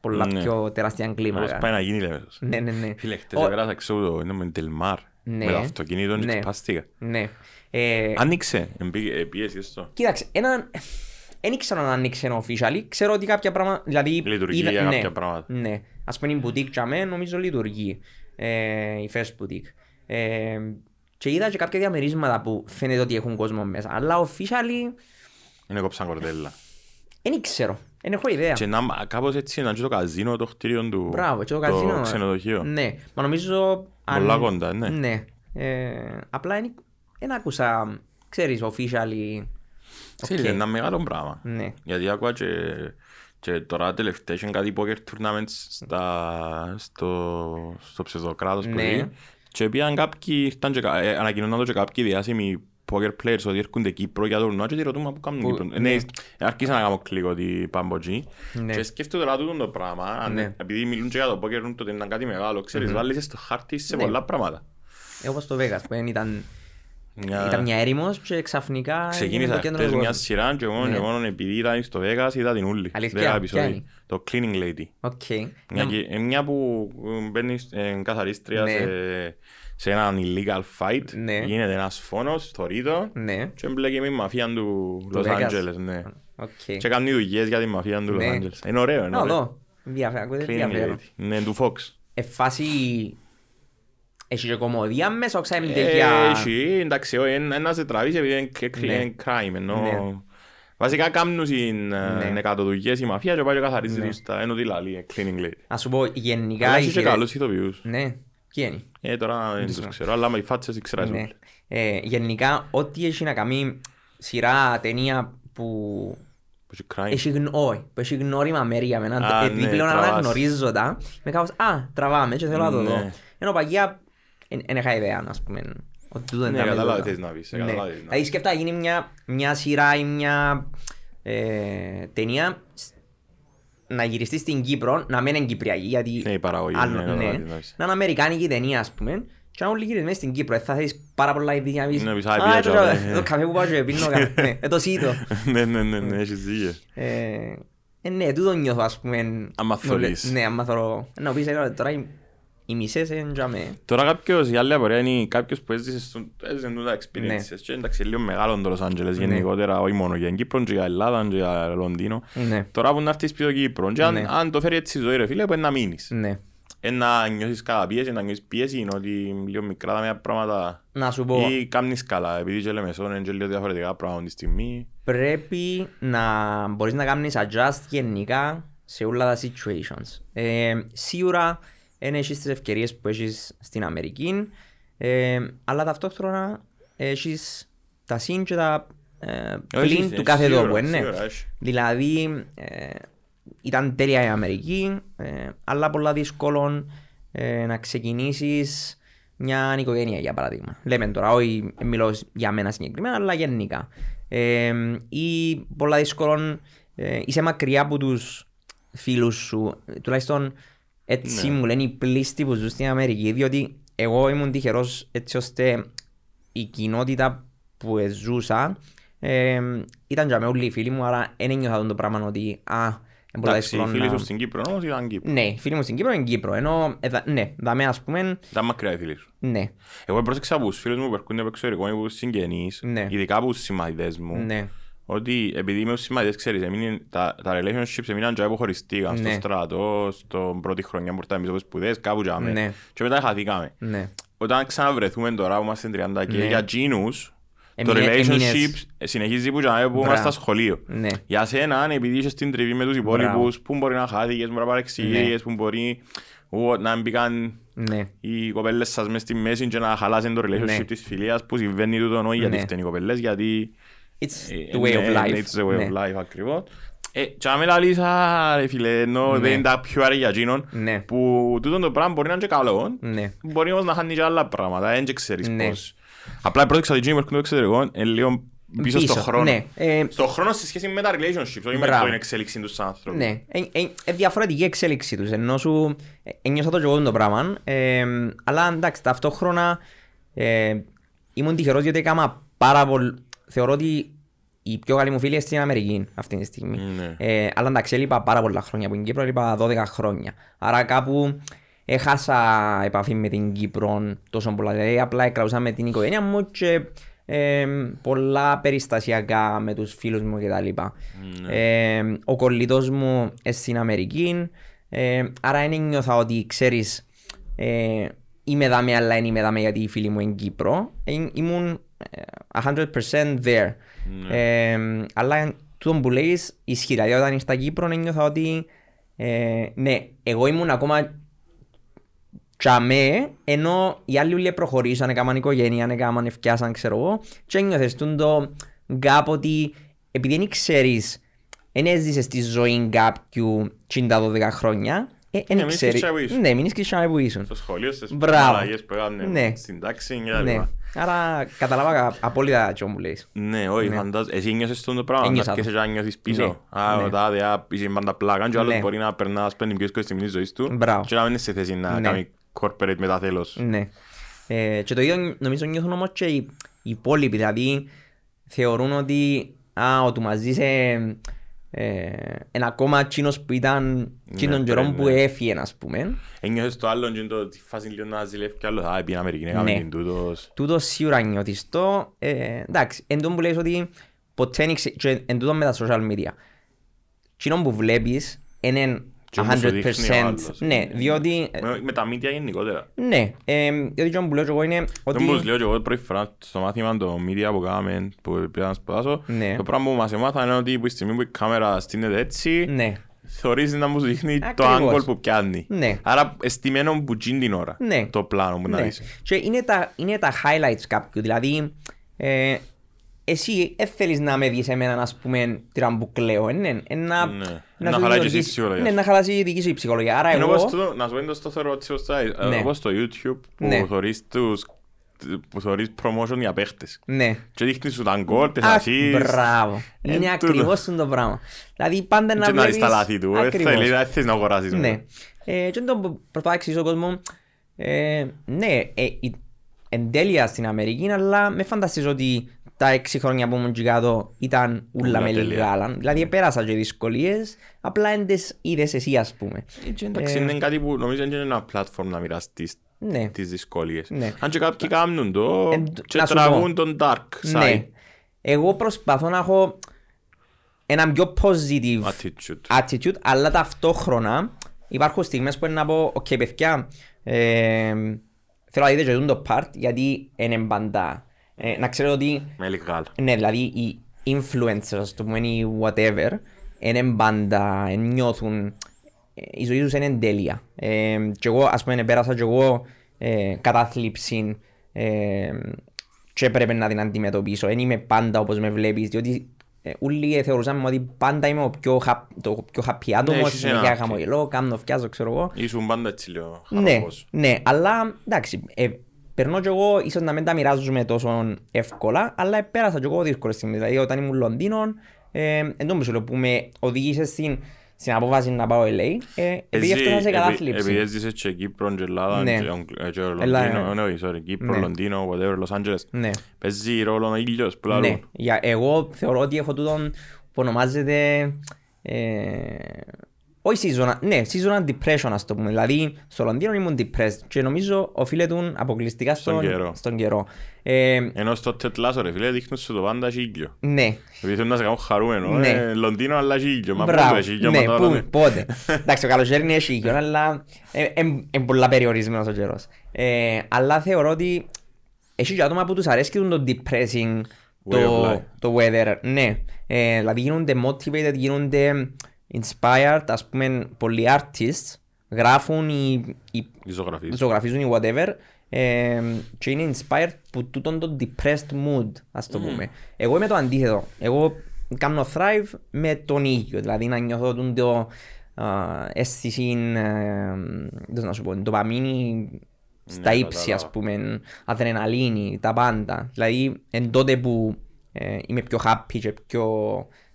πολλά Ναι. πιο τεράστια Πώς κλίμακα. πάει να γίνει λέμεσος. Ναι, ναι, ναι. Φίλε, χτες Ο- επέρασα έξω το είναι με Τελμάρ, Ναι. με το αυτοκίνητο και Ναι. σπάστηκα. Ναι. Ε, Άνοιξε, εμπή- ε, πιέσεις στο. Κοίταξε, έναν... Δεν ήξερα αν άνοιξε officially. Ξέρω ότι κάποια πράγματα... Δηλαδή, Λειτουργεί είδα- για ναι, κάποια πράγματα. Ναι. Ας πούμε η boutique για μένα νομίζω λειτουργεί. Ε, η first boutique. Ε, και είδα και κάποια διαμερίσματα που φαίνεται ότι έχουν κόσμο μέσα. Αλλά officially Είναι κόψαν κορδέλα. δεν ήξερα. Δεν έχω ιδέα. Και να, κάπως έτσι είναι και το καζίνο, το κτίριο του. Μπράβο, και το καζίνο. ξενοδοχείο. Ναι. Μα νομίζω... αν- Πολλά κοντά, ναι. Ναι. Ε, απλά δεν άκουσα, ξέρεις, officially. Ξέρεις, οκ. είναι ένα μεγάλο πράγμα. Ναι. Γιατί άκουα και, και τώρα τελευταία είχε κάτι poker tournaments στα, στο, στο ψευδοκράτος που Ναι. λέει. Και πήγαν κάποιοι, ήρθαν και, κα- ε, ανακοινώναν το και κάποιοι διάσημοι poker players ότι έρχονται Κύπρο για το τουρνουά και τη ρωτούμε που κάνουν Που- Κύπρο. ναι. Ναι, άρχισα να κάνω κλικ ότι πάμε από εκεί. Ναι. Και σκέφτομαι τώρα τούτο το πράγμα, αν- Ναι. επειδή μιλούν και για το poker, τότε είναι κάτι μεγάλο, ξέρεις, βάλεις στο χάρτη σε Ναι. πολλά πράγματα. Ε, Όπως το Vegas που ήταν, Μια- ήταν μια έρημος και ξαφνικά έγινε Ξεκίνησα το κέντρο χτες του μια κόσμου. σειρά και μόνο Ναι. και μόνο επειδή ήταν στο Vegas είδα την ούλη. Αλήθεια, Δέκα ποια επεισόδια. είναι; Το Cleaning Lady. OK. Μια, Μια- και- ε, μια που ε, μπαίνεις ε, καθαρίστρια Ναι. σε, σε έναν illegal fight, Ναι. γίνεται ένας φόνος, θωρεί το Ναι. και μπλέκει με τη μαφία του Του Los Vegas. Angeles. Ναι. Οκ. Και κάνει δουλειές για τη μαφία του Los Ναι. Angeles. Είναι ωραίο, είναι Να ωραίο. δω. Ενδιαφέρον, ακούγεται Cleaning ενδιαφέρον. Lady. Ναι, του Fox. Ε, φάση... Έχει και κομμωδία μέσα, όξα είναι Ε, τέτοια... Έχει, εντάξει, όχι, ένας να σε τραβήσει επειδή είναι και- Ναι. είναι crime, ενώ... Ναι. Βασικά κάνουν συν Ναι. εκατοδουλειές η μαφία και πάει και καθαρίζει Ναι. τους τα ενώ τι λαλεί, ε, cleaning lady. Να σου πω, γενικά... Αλλά οι έχει και σειρές- καλούς ηθοποιούς. Ναι, ποιοι είναι; Ε, τώρα δεν τους ξέρω, αλλά με οι φάτσες ήξερα Ναι. όλοι. Ε, γενικά, ό,τι έχει να κάνει σειρά, ταινία που Που έχει crime. έχει, γνω... όχι, που έχει γνώριμα μέρη για μένα, Α, επειδή ναι, πλέον τραβάς. αναγνωρίζω τα, με κάπως, α, τραβάμε και θέλω να το Ναι. δω. Ενώ παγιά, δεν είχα ιδέα, ας πούμε, ότι τούτο Ναι, ήταν κατάλαβα τούτο. τι θες να πεις, ε, Ναι. κατάλαβα τι θες να Δηλαδή σκέφτα γίνει μια, μια σειρά ή μια ε, ταινία σ- να γυριστεί στην Κύπρο, να μην είναι Κυπριακή, γιατί Ναι, η παραγωγή, άλλο- ναι, ναι, κατάλαβα τι θες. να είναι Αμερικάνικη ταινία, ας πούμε, και να όλοι γυρισμένοι στην Κύπρο, ε, θα θέλεις πάρα πολλά επειδή να πεις Ναι, πεις, «Α, «Α, πήγα το- τώρα, ε». το καφέ που πάω και πίνω καφέ, ναι, ε, το σίτο. Ναι, ναι, ναι, ναι, έχεις δίκιο. Ε, ε, ναι, τούτο νιώθω, ας πούμε. Άμα νο- θωρείς. Ναι, άμα θωρώ. Να πεις, ε, τώρα οι- οι μισές είναι για με. Τώρα κάποιος, η άλλη απορία είναι κάποιος που έζησε στον- έζησε τούτα Ναι. experiences και εντάξει λίγο μεγάλο το Los Angeles γενικότερα, όχι μόνο για την Κύπρο και για Ελλάδα και για Λονδίνο. Ναι, Τώρα που να έρθεις πίσω Κύπρο και αν, Ναι. αν το φέρει έτσι η ζωή ρε φίλε, πρέπει να μείνεις. ναι. Ε, να νιώσεις καταπίεση, να νιώσεις πίεση, είναι ότι λίγο μικρά τα μια πράγματα Να σου πω, ή κάνεις καλά, επειδή και λέμε σόν είναι και λίγο διαφορετικά πράγματα τη στιγμή. πρέπει να μπορείς να κάνεις adjust γενικά σε όλα τα situations. Ε, σίγουρα δεν έχεις τις ευκαιρίες που έχεις στην Αμερική, ε, αλλά ταυτόχρονα έχεις τα συν και τα ε, Όχι, πλήν έχει, του κάθε σίγουρα, τόπου, ε, ναι. σίγουρα έχει. Δηλαδή, ε, ήταν τέλεια η Αμερική, ε, αλλά πολλά δύσκολο ε, να ξεκινήσεις μια οικογένεια, για παράδειγμα. Λέμε τώρα, όχι μιλώ για μένα συγκεκριμένα, αλλά γενικά. Ε, ή πολλά δύσκολο ε, είσαι μακριά από τους φίλους σου. Τουλάχιστον έτσι Ναι. μου λένε οι πλήστοι που ζουν στην Αμερική, διότι εγώ ήμουν τυχερός έτσι ώστε η κοινότητα που ζούσα ε, ήταν για μένα όλοι οι φίλοι μου, άρα δεν ένιωθα το πράγμα ότι α, είναι πολλά Εντάξει, οι δύσκολο φίλοι να... σου στην Κύπρο όμως ήταν Κύπρο. Ναι, οι φίλοι μου στην Κύπρο είναι Κύπρο, ενώ ε, δα- ναι, δαμέ ας πούμε, Ήταν μακριά οι φίλοι σου. ναι, Εγώ πρόσεξα από τους φίλους μου που έρχονται από εξωτερικό ή από τους συγγενείς, Ναι. ειδικά από τους συμμαθητές μου, ναι, ότι επειδή είμαι στους συμμαθητές, ξέρεις, έμεινε, τα, τα relationships έμειναν και που χωριστήκαν στο Ναι. στρατό, στον πρώτη χρονιά που ήρθαμε από σπουδές, κάπου τζάμε. Ναι. Και μετά χαθήκαμε. ναι. Όταν ξαναβρεθούμε τώρα που είμαστε 30 και Ναι. για εκείνους, το Έμεινε- relationship έμεινες- συνεχίζει που τζάμε που Μπράβο. είμαστε στο σχολείο. Ναι. Για σένα, επειδή είσαι στην τριβή με τους υπόλοιπους, που μπορεί να χάθηκες, μπορεί να παρεξηγήσεις, που μπορεί ου, να μπήκαν Ναι, οι κοπέλες σας μες στη μέση και να χαλάσουν το relationship Ναι. της φιλίας που συμβαίνει τούτο όχι γιατί Ναι. φταίνουν οι κοπέλες, γιατί it's ε, the way ναι, of life. It's the way Ναι. of life ακριβώς. Ε, και αν με λαλείς, «Α, ρε φίλε, ενώ Ναι. δεν είναι τα πιο άρη για εκείνον, Ναι. που τούτο το πράγμα μπορεί να είναι και καλό, Ναι. μπορεί όμως να χάνει και άλλα πράγματα, δεν και ξέρεις Ναι. πώς. Απλά πρόσεξα ότι εκείνοι που έρχονται στο εξωτερικό είναι λίγο πίσω Πίσω, στον χρόνο. ναι. Ε, Στον χρόνο σε σχέση με τα relationships, όχι με Μπράβο. την εξέλιξη τους σαν άνθρωπους. Ναι, είναι διαφορετική εξέλιξη τους, ενώ σου ε, ένιωσα το και εγώ το πράγμα, ε, αλλά εντάξει, ταυτόχρονα ε, ήμουν τυχερός γιατί έκανα πάρα πολύ, θεωρώ ότι η πιο καλή μου φίλη είναι στην Αμερική αυτή τη στιγμή. Ναι. Ε, αλλά εντάξει, έλειπα πάρα πολλά χρόνια από την Κύπρο, έλειπα 12 χρόνια. Άρα κάπου έχασα επαφή με την Κύπρο τόσο πολλά. Δηλαδή απλά κρατούσα με την οικογένεια μου και ε, πολλά περιστασιακά με τους φίλους μου κτλ. Ε, ο κολλητός μου είναι στην Αμερική, ε, άρα δεν νιώθα ότι ξέρεις ε, είμαι δάμε αλλά δεν είμαι δάμε γιατί οι φίλοι μου είναι Κύπρο. Ε, ήμουν ε, 100% there. Ε, αλλά τούτο που λέεις ισχύει. Δηλαδή όταν ήρθα Κύπρο νιώθα ότι ε, ναι, εγώ ήμουν ακόμα τσαμέ, ενώ οι άλλοι όλοι προχωρήσαν, έκαναν οικογένεια, έκαναν ευκιάσαν, ξέρω εγώ, και ένιωθες τούν το γκάπ ότι επειδή δεν ξέρεις, δεν έζησες τη ζωή κάποιου 50-12 χρόνια, ε, Ναι, δεν μείνεις ξέρεις. και τσάι που ήσουν. Ναι, μείνεις και τσάι που ήσουν. Στο σχολείο, στις Μπράβο. μαλαγές που έκαναν Ναι. στην τάξη και Ναι. τα Άρα καταλάβα απόλυτα τι μου λες. Ναι, όχι, Ναι. φαντάζομαι. Εσύ νιώσες τον το πράγμα, Ένιωσα να το. έρχεσαι και να νιώθεις Ναι. πίσω. Α, Ναι. ο τάδε, α, είσαι πάντα πλάκα, και ο άλλος Ναι. μπορεί να περνά ας πέντε πιο δύσκολη στιγμή της ζωής του Μπράβο. και να μην είναι σε θέση να Ναι. κάνει corporate μετά θέλος. Ναι. Ε, και το ίδιο νομίζω νιώθουν όμως και οι, οι υπόλοιποι, δηλαδή θεωρούν ότι α, ο του μαζί σε ε, ένα ακόμα εκείνος που ήταν εκείνον Ναι, καιρό ναι, που ναι. έφυγε, ας πούμε. Ένιωσες το άλλο και το τη φάση λίγο να ζηλεύει κι άλλος. Α, πήγαινε Αμερική, έκαμε Ναι. την τούτος. Τούτος σίγουρα νιώθεις το. Ε, εντάξει, εν τω που λες ότι ποτέ δεν ξε- και εν τούτο με τα social media. Εκείνο που βλέπεις είναι Και όμως σου δείχνει ο 100% άλλος. ναι, διότι Με- Με τα media γενικότερα. ναι, ε, διότι εκείνο που λέω και εγώ είναι Δεν μπορείς ότι λέω και εγώ πρώτη φορά στο μάθημα το media που κάναμε, που πήγα να σπουδάσω, Ναι. το πράγμα που μας έμαθαν είναι ότι που τη στιγμή που η κάμερα στείνεται έτσι, ναι, θωρείς να μου δείχνει το Ακριβώς. angle που πιάνει. Ναι. Άρα εστιμένο που γίνει την ώρα, Ναι. το πλάνο που να Ναι. δεις. Και είναι τα, είναι τα highlights κάποιου. Δηλαδή, ε, εσύ δεν θέλεις να με δεις εμένα, ας πούμε, τυράν που κλαίω. ε, Ναι, ε, να, Ναι. να, Να σου χαλάσει δημιουργήσει- η ψυχολογία Ναι, σου. να χαλάσει η δική σου η ψυχολογία. Άρα Είναι εγώ... όπως το, να σου πω είναι το θεωρώ ότι σωστά, ε, Ναι. όπως το YouTube που Ναι. θωρείς τους που θωρείς promotion για παίχτες. Ναι. Και δείχνεις σου τα γκολ, τις Αχ, ασίς. Μπράβο. Εν Είναι τούτο. ακριβώς αυτό το πράγμα. Δηλαδή πάντα να Και να δεις βλέπεις... τα λάθη του. ε, Ακριβώς. θέλεις- Δεν θες να αγοράσεις. Ναι. Ε, και το που προσπαθώ να εξηγήσω στον κόσμο, ε, ναι, ε, η- εν τέλεια στην Αμερική, αλλά με φανταστείς ότι τα έξι χρόνια που ήμουν και κάτω ήταν ούλα Ούλα με τέλεια. λιγάλα. Δηλαδή πέρασα και δυσκολίες, απλά εν τις είδες εσύ ας πούμε. Και εντάξει, Ε, είναι κάτι που νομίζω είναι ένα platform να μοιραστείς Ναι. τις δυσκολίες. Ναι. Αν και κάποιοι κάνουν το Εν- και να σου τραβούν πω. τον dark side Ναι. Εγώ προσπαθώ να έχω ένα πιο positive attitude. attitude, αλλά ταυτόχρονα υπάρχουν στιγμές που είναι να πω «ΟΚ παιδιά, ε, θέλω να δείτε και το part γιατί είναι πάντα». Ε, να ξέρετε ότι, Με λιγάλα. ναι, δηλαδή οι influencers, ας το πούμε, ή whatever, είναι πάντα, ε, νιώθουν, ε, η ζωή τους είναι τέλεια. Ε, και εγώ, ας πούμε, πέρασα και εγώ ε, κατάθλιψη ε, και έπρεπε να την αντιμετωπίσω. Δεν είμαι πάντα όπως με βλέπεις, διότι ε, όλοι θεωρούσαμε ότι πάντα είμαι ο πιο, hap- το πιο happy άτομος, Ναι, έχεις ένα συνέχεια happy. χαμογελώ, κάνω φτιάζω, ξέρω εγώ. Ήσουν πάντα έτσι λίγο Ναι, χαροπός. ναι, αλλά εντάξει, ε, περνώ κι εγώ, ίσως να μην τα μοιράζουμε τόσο εύκολα, αλλά πέρασα κι εγώ δύσκολες στιγμές. Δηλαδή όταν ήμουν Λονδίνο, ε, εν τω μεταξύ, που με οδήγησες στην, στην απόφαση να πάω LA, ε, επειδή Εσύ, έφτασα σε επει- κατάθλιψη. Επειδή έζησες και Κύπρο και Ελλάδα Ναι. και Ογγ- ε, και Ελλάδα, Λονδίνο, ναι. ναι, όχι, sorry, Κύπρο, Ναι. Λονδίνο, whatever, Los Angeles. Ναι. Παίζει ρόλο ο ήλιος που Ναι, λαλούν. για, εγώ θεωρώ ότι έχω τούτον που ονομάζεται ε, όχι seasonal, ναι, seasonal depression ας το πούμε. Δηλαδή στο Λονδίνο ήμουν depressed και νομίζω οφείλεται αποκλειστικά στον, Στον καιρό. στον καιρό. Ε, Ενώ στο τετλάσο ρε φίλε δείχνουν σου το πάντα έχει ήλιο. ναι, Επειδή θέλουν να σε κάνουν χαρούμενο. Ναι. ε, Λονδίνο αλλά έχει ήλιο. Μα Μπράβο, πού έχει ήλιο, ναι, μα τώρα, πού, ναι. πότε. Εντάξει, το καλοκαίρι είναι ήλιο, αλλά είναι πολλά περιορισμένος ο καιρός. Ε, αλλά θεωρώ ότι έχει και άτομα που τους αρέσει το depressing Way of το, life. το weather. Ναι, ε, δηλαδή γίνονται motivated, γίνονται inspired, ας πούμε, πολλοί artists γράφουν ή, ή Η ζωγραφή. ζωγραφίζουν ή whatever ε, και είναι inspired που τούτον το depressed mood, ας το πούμε. Εγώ είμαι το αντίθετο. Εγώ κάνω thrive με τον ίδιο, δηλαδή να νιώθω τον το α, αίσθηση, ε, πώς να σου πω, ντοπαμίνη στα Ναι, ύψη, ας κατάλαβα. πούμε, αδρεναλίνη, τα πάντα. Δηλαδή, εν τότε που ε, είμαι πιο happy και πιο ε,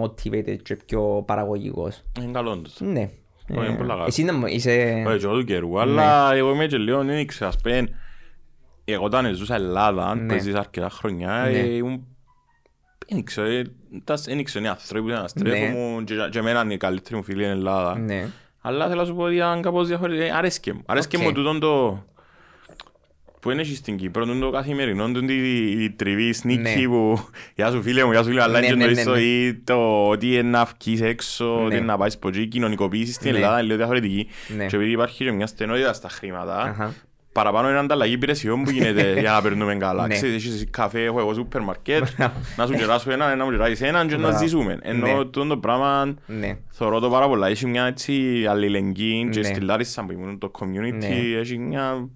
motivated και πιο παραγωγικός. Είναι καλό τούτο. Ναι. Είναι Ε, πολύ καλό. Εσύ να μου είσαι... Όχι, και εγώ του καιρού, Ναι. αλλά εγώ είμαι και λίγο, δεν ήξερα, ας πούμε, εγώ όταν ζούσα Ελλάδα, Ναι. που έζησα αρκετά χρόνια, Ναι. ε, ήμουν, δεν ήξερα, ε, τας- δεν ήξερα οι άνθρωποι που ήταν αστρέφω Ναι. μου και και εμένα είναι η καλύτερη μου φίλη στην Ελλάδα. Ναι. Αλλά θέλω να σου πω ότι ήταν κάπως διαφορετικό, Ε, αρέσκε μου. Αρέσκε Οκ. μου τούτον το... Που είναι και στην Κύπρο, τούτον το καθημερινό, τούτη η- η τριβή τζείνη Ναι. που «Γεια σου φίλε μου, γεια σου φίλε, αλλά Ναι, είναι ναι, το ναι, ίσο» ναι. ή το ότι είναι να βγεις έξω, Ναι. ότι είναι να πάεις από εκεί, η κοινωνικοποίηση στην Ναι. Ελλάδα είναι λίγο διαφορετική. Ναι. Και επειδή υπάρχει και μια στενότητα στα χρήματα, Αχα. παραπάνω είναι ανταλλαγή υπηρεσιών που γίνεται για να περνούμε καλά. Ναι. Ξέρεις, έχεις καφέ, έχω εγώ σούπερ μαρκέτ, να σου κεράσω έναν, να μου κεράσει έναν και να Μπράβο. ζήσουμε. Ενώ Ναι. τούτο το πράγμα Ναι. θεωρώ το πάρα πολλά. Έχει μια έτσι αλληλεγγύη και Ναι. στη Λάρισα που ήμουν το community, Ναι. έχει μια...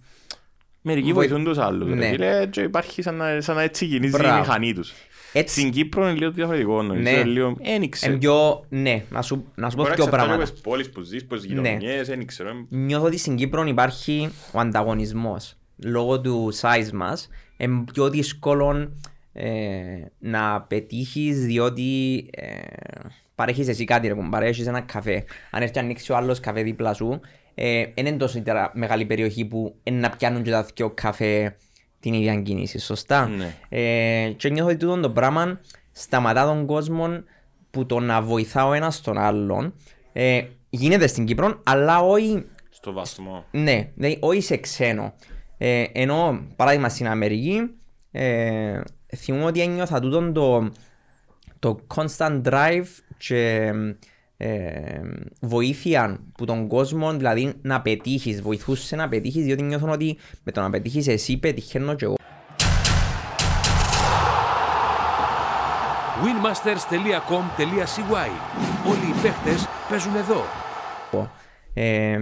Μερικοί Βοη- βοηθούν τους άλλους. ρε Ναι. φίλε, και υπάρχει σαν να, σαν να έτσι κινήσει η Μπράβο. μηχανή τους. Έτσι, Στην Κύπρο είναι λίγο διαφορετικό. νομίζω, Ναι. είναι λίγο- Εν ξέρω. εν πιο, ναι, να σου, να σου πω Μπορεί να δύο εξαρτάται πράγματα. από τις πόλεις που ζεις, από τις Ναι. γειτονιές, εν ξέρω. Νιώθω ότι στην Κύπρο υπάρχει ο ανταγωνισμός. Λόγω του size μας, είναι πιο δύσκολο ε, να πετύχεις διότι ε, παρέχεις εσύ κάτι ρε κουμπάρε, έχεις ένα καφέ. Αν έρθει να ανοίξει ο άλλος καφέ δίπλα σου, ε, δεν είναι τόσο τερα- μεγάλη περιοχή που είναι να πιάνουν και τα δυο καφέ την ίδια κίνηση, σωστά; Ναι. Ε, και νιώθω ότι τούτο το πράγμα σταματά τον κόσμο που το να βοηθά ο ένας τον άλλον. Ε, γίνεται στην Κύπρο, αλλά όχι Στο βαθμό. ναι, δηλαδή όχι σε ξένο. Ε, ενώ παράδειγμα στην Αμερική, ε, θυμούμαι ότι ένιωθα τούτον το, το constant drive και ε, βοήθεια που τον κόσμο, δηλαδή να πετύχεις, βοηθούσε να πετύχεις, διότι νιώθω ότι με το να πετύχεις εσύ πετυχαίνω και εγώ. winmasters.com.cy Όλοι οι παίχτες παίζουν εδώ. Ε,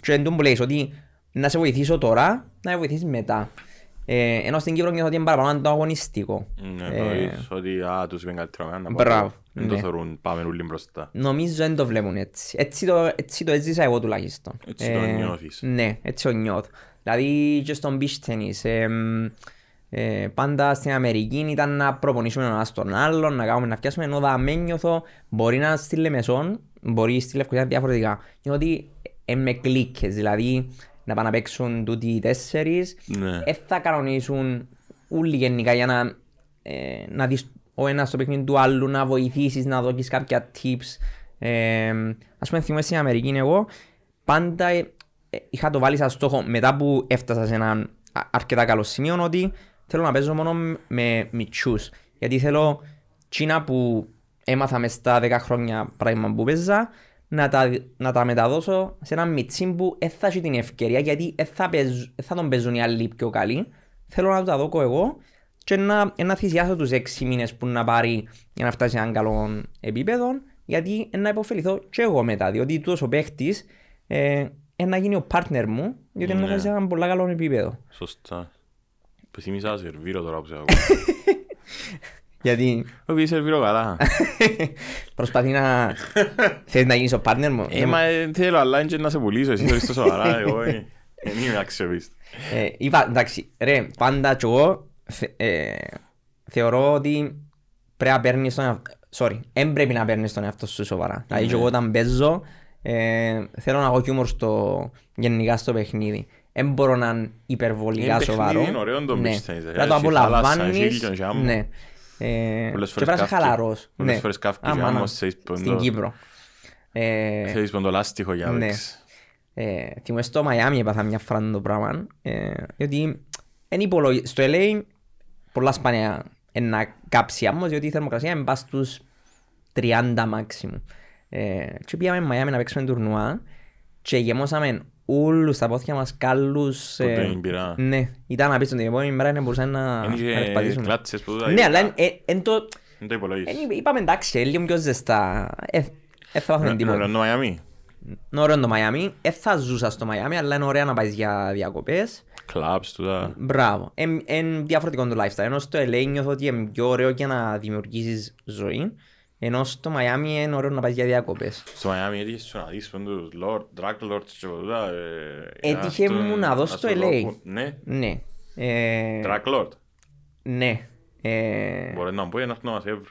και εν τω που λέεις ότι να σε βοηθήσω τώρα, να σε βοηθήσεις μετά. Ε, ενώ στην Κύπρο νιώθω ότι είναι παραπάνω ανταγωνιστικό. Ναι, Ε, εννοείς ότι α, τους είπαν καλύτερα να Μπράβο, Δεν το ναι. θεωρούν πάμε όλοι μπροστά. Νομίζω δεν το βλέπουν έτσι. Έτσι το, έτσι το έζησα εγώ τουλάχιστον. Έτσι το νιώθεις. Ναι, έτσι το νιώθω. Δηλαδή και στον beach tennis. Ε, ε, πάντα στην Αμερική ήταν να προπονήσουμε ο ένας τον άλλον, να κάνουμε να φτιάσουμε, ενώ δαμέ νιώθω μπορεί να στη Λεμεσόν, μπορεί στη Λευκοσία διαφορετικά. Νιώθω ότι ε, με κλίκες, δηλαδή να πάνε να παίξουν τούτοι οι τέσσερις, Ναι. ε, θα κανονίσουν όλοι γενικά για να, ε, να δεις ο ένας στο παιχνίδι του άλλου, να βοηθήσεις, να δώσεις κάποια tips. Ε, ας πούμε θυμάμαι στην Αμερική εγώ, πάντα ε, ε, είχα το βάλει σαν στόχο μετά που έφτασα σε έναν α- αρκετά καλό σημείο ότι θέλω να παίζω μόνο με μητσούς. Γιατί θέλω τσίνα που έμαθα μες στα 10 χρόνια πράγμα που παίζα να τα, να τα μεταδώσω σε έναν μιτσί που δεν θα έχει την ευκαιρία γιατί δεν θα, παίζ- δεν θα τον παίζουν οι άλλοι πιο καλοί. Θέλω να του τα δώκω εγώ και να, να θυσιάσω τους 6 μήνες που να πάρει για να φτάσει σε έναν καλό επίπεδο γιατί να υποφεληθώ και εγώ μετά διότι τούτος ο παίχτης ε, ε, να γίνει ο partner μου διότι να Ναι. φτάσει σε έναν πολύ καλό επίπεδο. Σωστά. Πεσήμισα σερβίρο τώρα που σε ακούω. Γιατί Όχι, σερβίρο καλά. προσπαθεί να θέλεις να γίνεις ο partner μου; Ε, μα ε, θέλω, αλλά είναι και να σε πουλήσω, εσύ θέλεις το σοβαρά, εγώ ε, δεν είμαι αξιοπίστη. Ε, είπα, εντάξει, ρε, πάντα κι εγώ θε- ε, θεωρώ ότι πρέπει να παίρνεις τον εαυτό, sorry, δεν πρέπει να παίρνεις τον εαυτό σου σοβαρά. Δηλαδή κι εγώ όταν παίζω, ε, θέλω να έχω χιούμορ στο, γενικά στο παιχνίδι. Δεν μπορώ να είναι υπερβολικά Είναι σοβαρό. παιχνίδι, είναι ωραίο το Ναι. beach tennis, Πρέπει ε, να το έχει θάλασσα, απολαμβάνεις. χίλιο και άμμο. Ναι. Ε, Πολλές και φορές πρέπει να είσαι καύκει. χαλαρός. Πολλές Ναι. φορές καύκει και Άμα, άμμο να. σε ποντό. Στην Κύπρο. Ε, Θέλεις πον το λάστιχο για να ναι. παίξεις. Ε, θυμάμαι στο Μαϊάμι έπαθα μια φορά το πράγμα. Ε, γιατί εν υπολογι... στο LA πολλά σπάνια να κάψει άμμος διότι η θερμοκρασία είναι πας στους 30 maximum. Ε, και πήγαμε Μαϊάμι να παίξουμε τουρνουά και γεμώσαμε όλους τα πόθια μας κάλους. Που ε, την πειρά. ναι, ήταν απίστευτο την επόμενη μέρα δεν μπορούσαμε να, Είναι να και περπατήσουμε. κλάτσες που τούτα Ναι, είναι- αλλά εν- εν- εν το... Δεν το υπολογίζεις. εν- είπαμε εντάξει, ε, λίγο πιο ζεστά. Ε, ε, θα πάθουμε Ναι, τίποτα. ναι, ναι, Μαϊάμι. Είναι ωραίο το Μαϊάμι. Δεν θα ζούσα στο Μαϊάμι, αλλά είναι ωραία να πάεις για διακοπές. Κλαμπς, τούτα. Μπράβο. Είναι διαφορετικό το lifestyle. Ενώ στο LA νιώθω ότι είναι πιο ωραίο για να δημιουργήσεις ζωή. Ενώ στο Μαϊάμι είναι ωραίο να πάει για διακοπές. Στο Μαϊάμι έτυχες σου να δεις πον τους Lord, Drag Lords και τούτα. ε, Έτυχε αυτό, μου να δω σου στο το LA. πω. Ναι, Ναι. Ε, Drag Lord. ναι. Ε, Μπορεί να μου πει να έρθουν να μας έβρουν.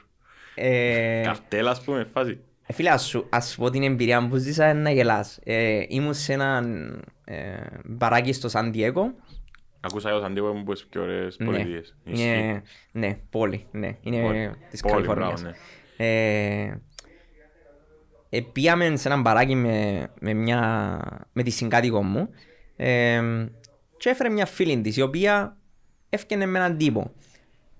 ε, Καρτέλα, ας πούμε, φάση. Ε, Φίλε, ας σου, ας σου πω την εμπειρία που ζήσα είναι να γελάς. Ε, ήμουν σε ένα ε, μπαράκι στο Σαν Διέγκο. Ακούσα για το Σαντίγο μου πως πιο ωραίες Ναι. πολιτείες. Ναι, ναι, πόλη, ναι. Είναι Πόλη. της Πόλη, Καλιφόρνιας. μπράβο, Ε, ε, πήγαμε σε ένα μπαράκι με, με, μια, με τη συγκάτοικο μου ε, και έφερε μια φίλη της η οποία έφκαινε με έναν τύπο.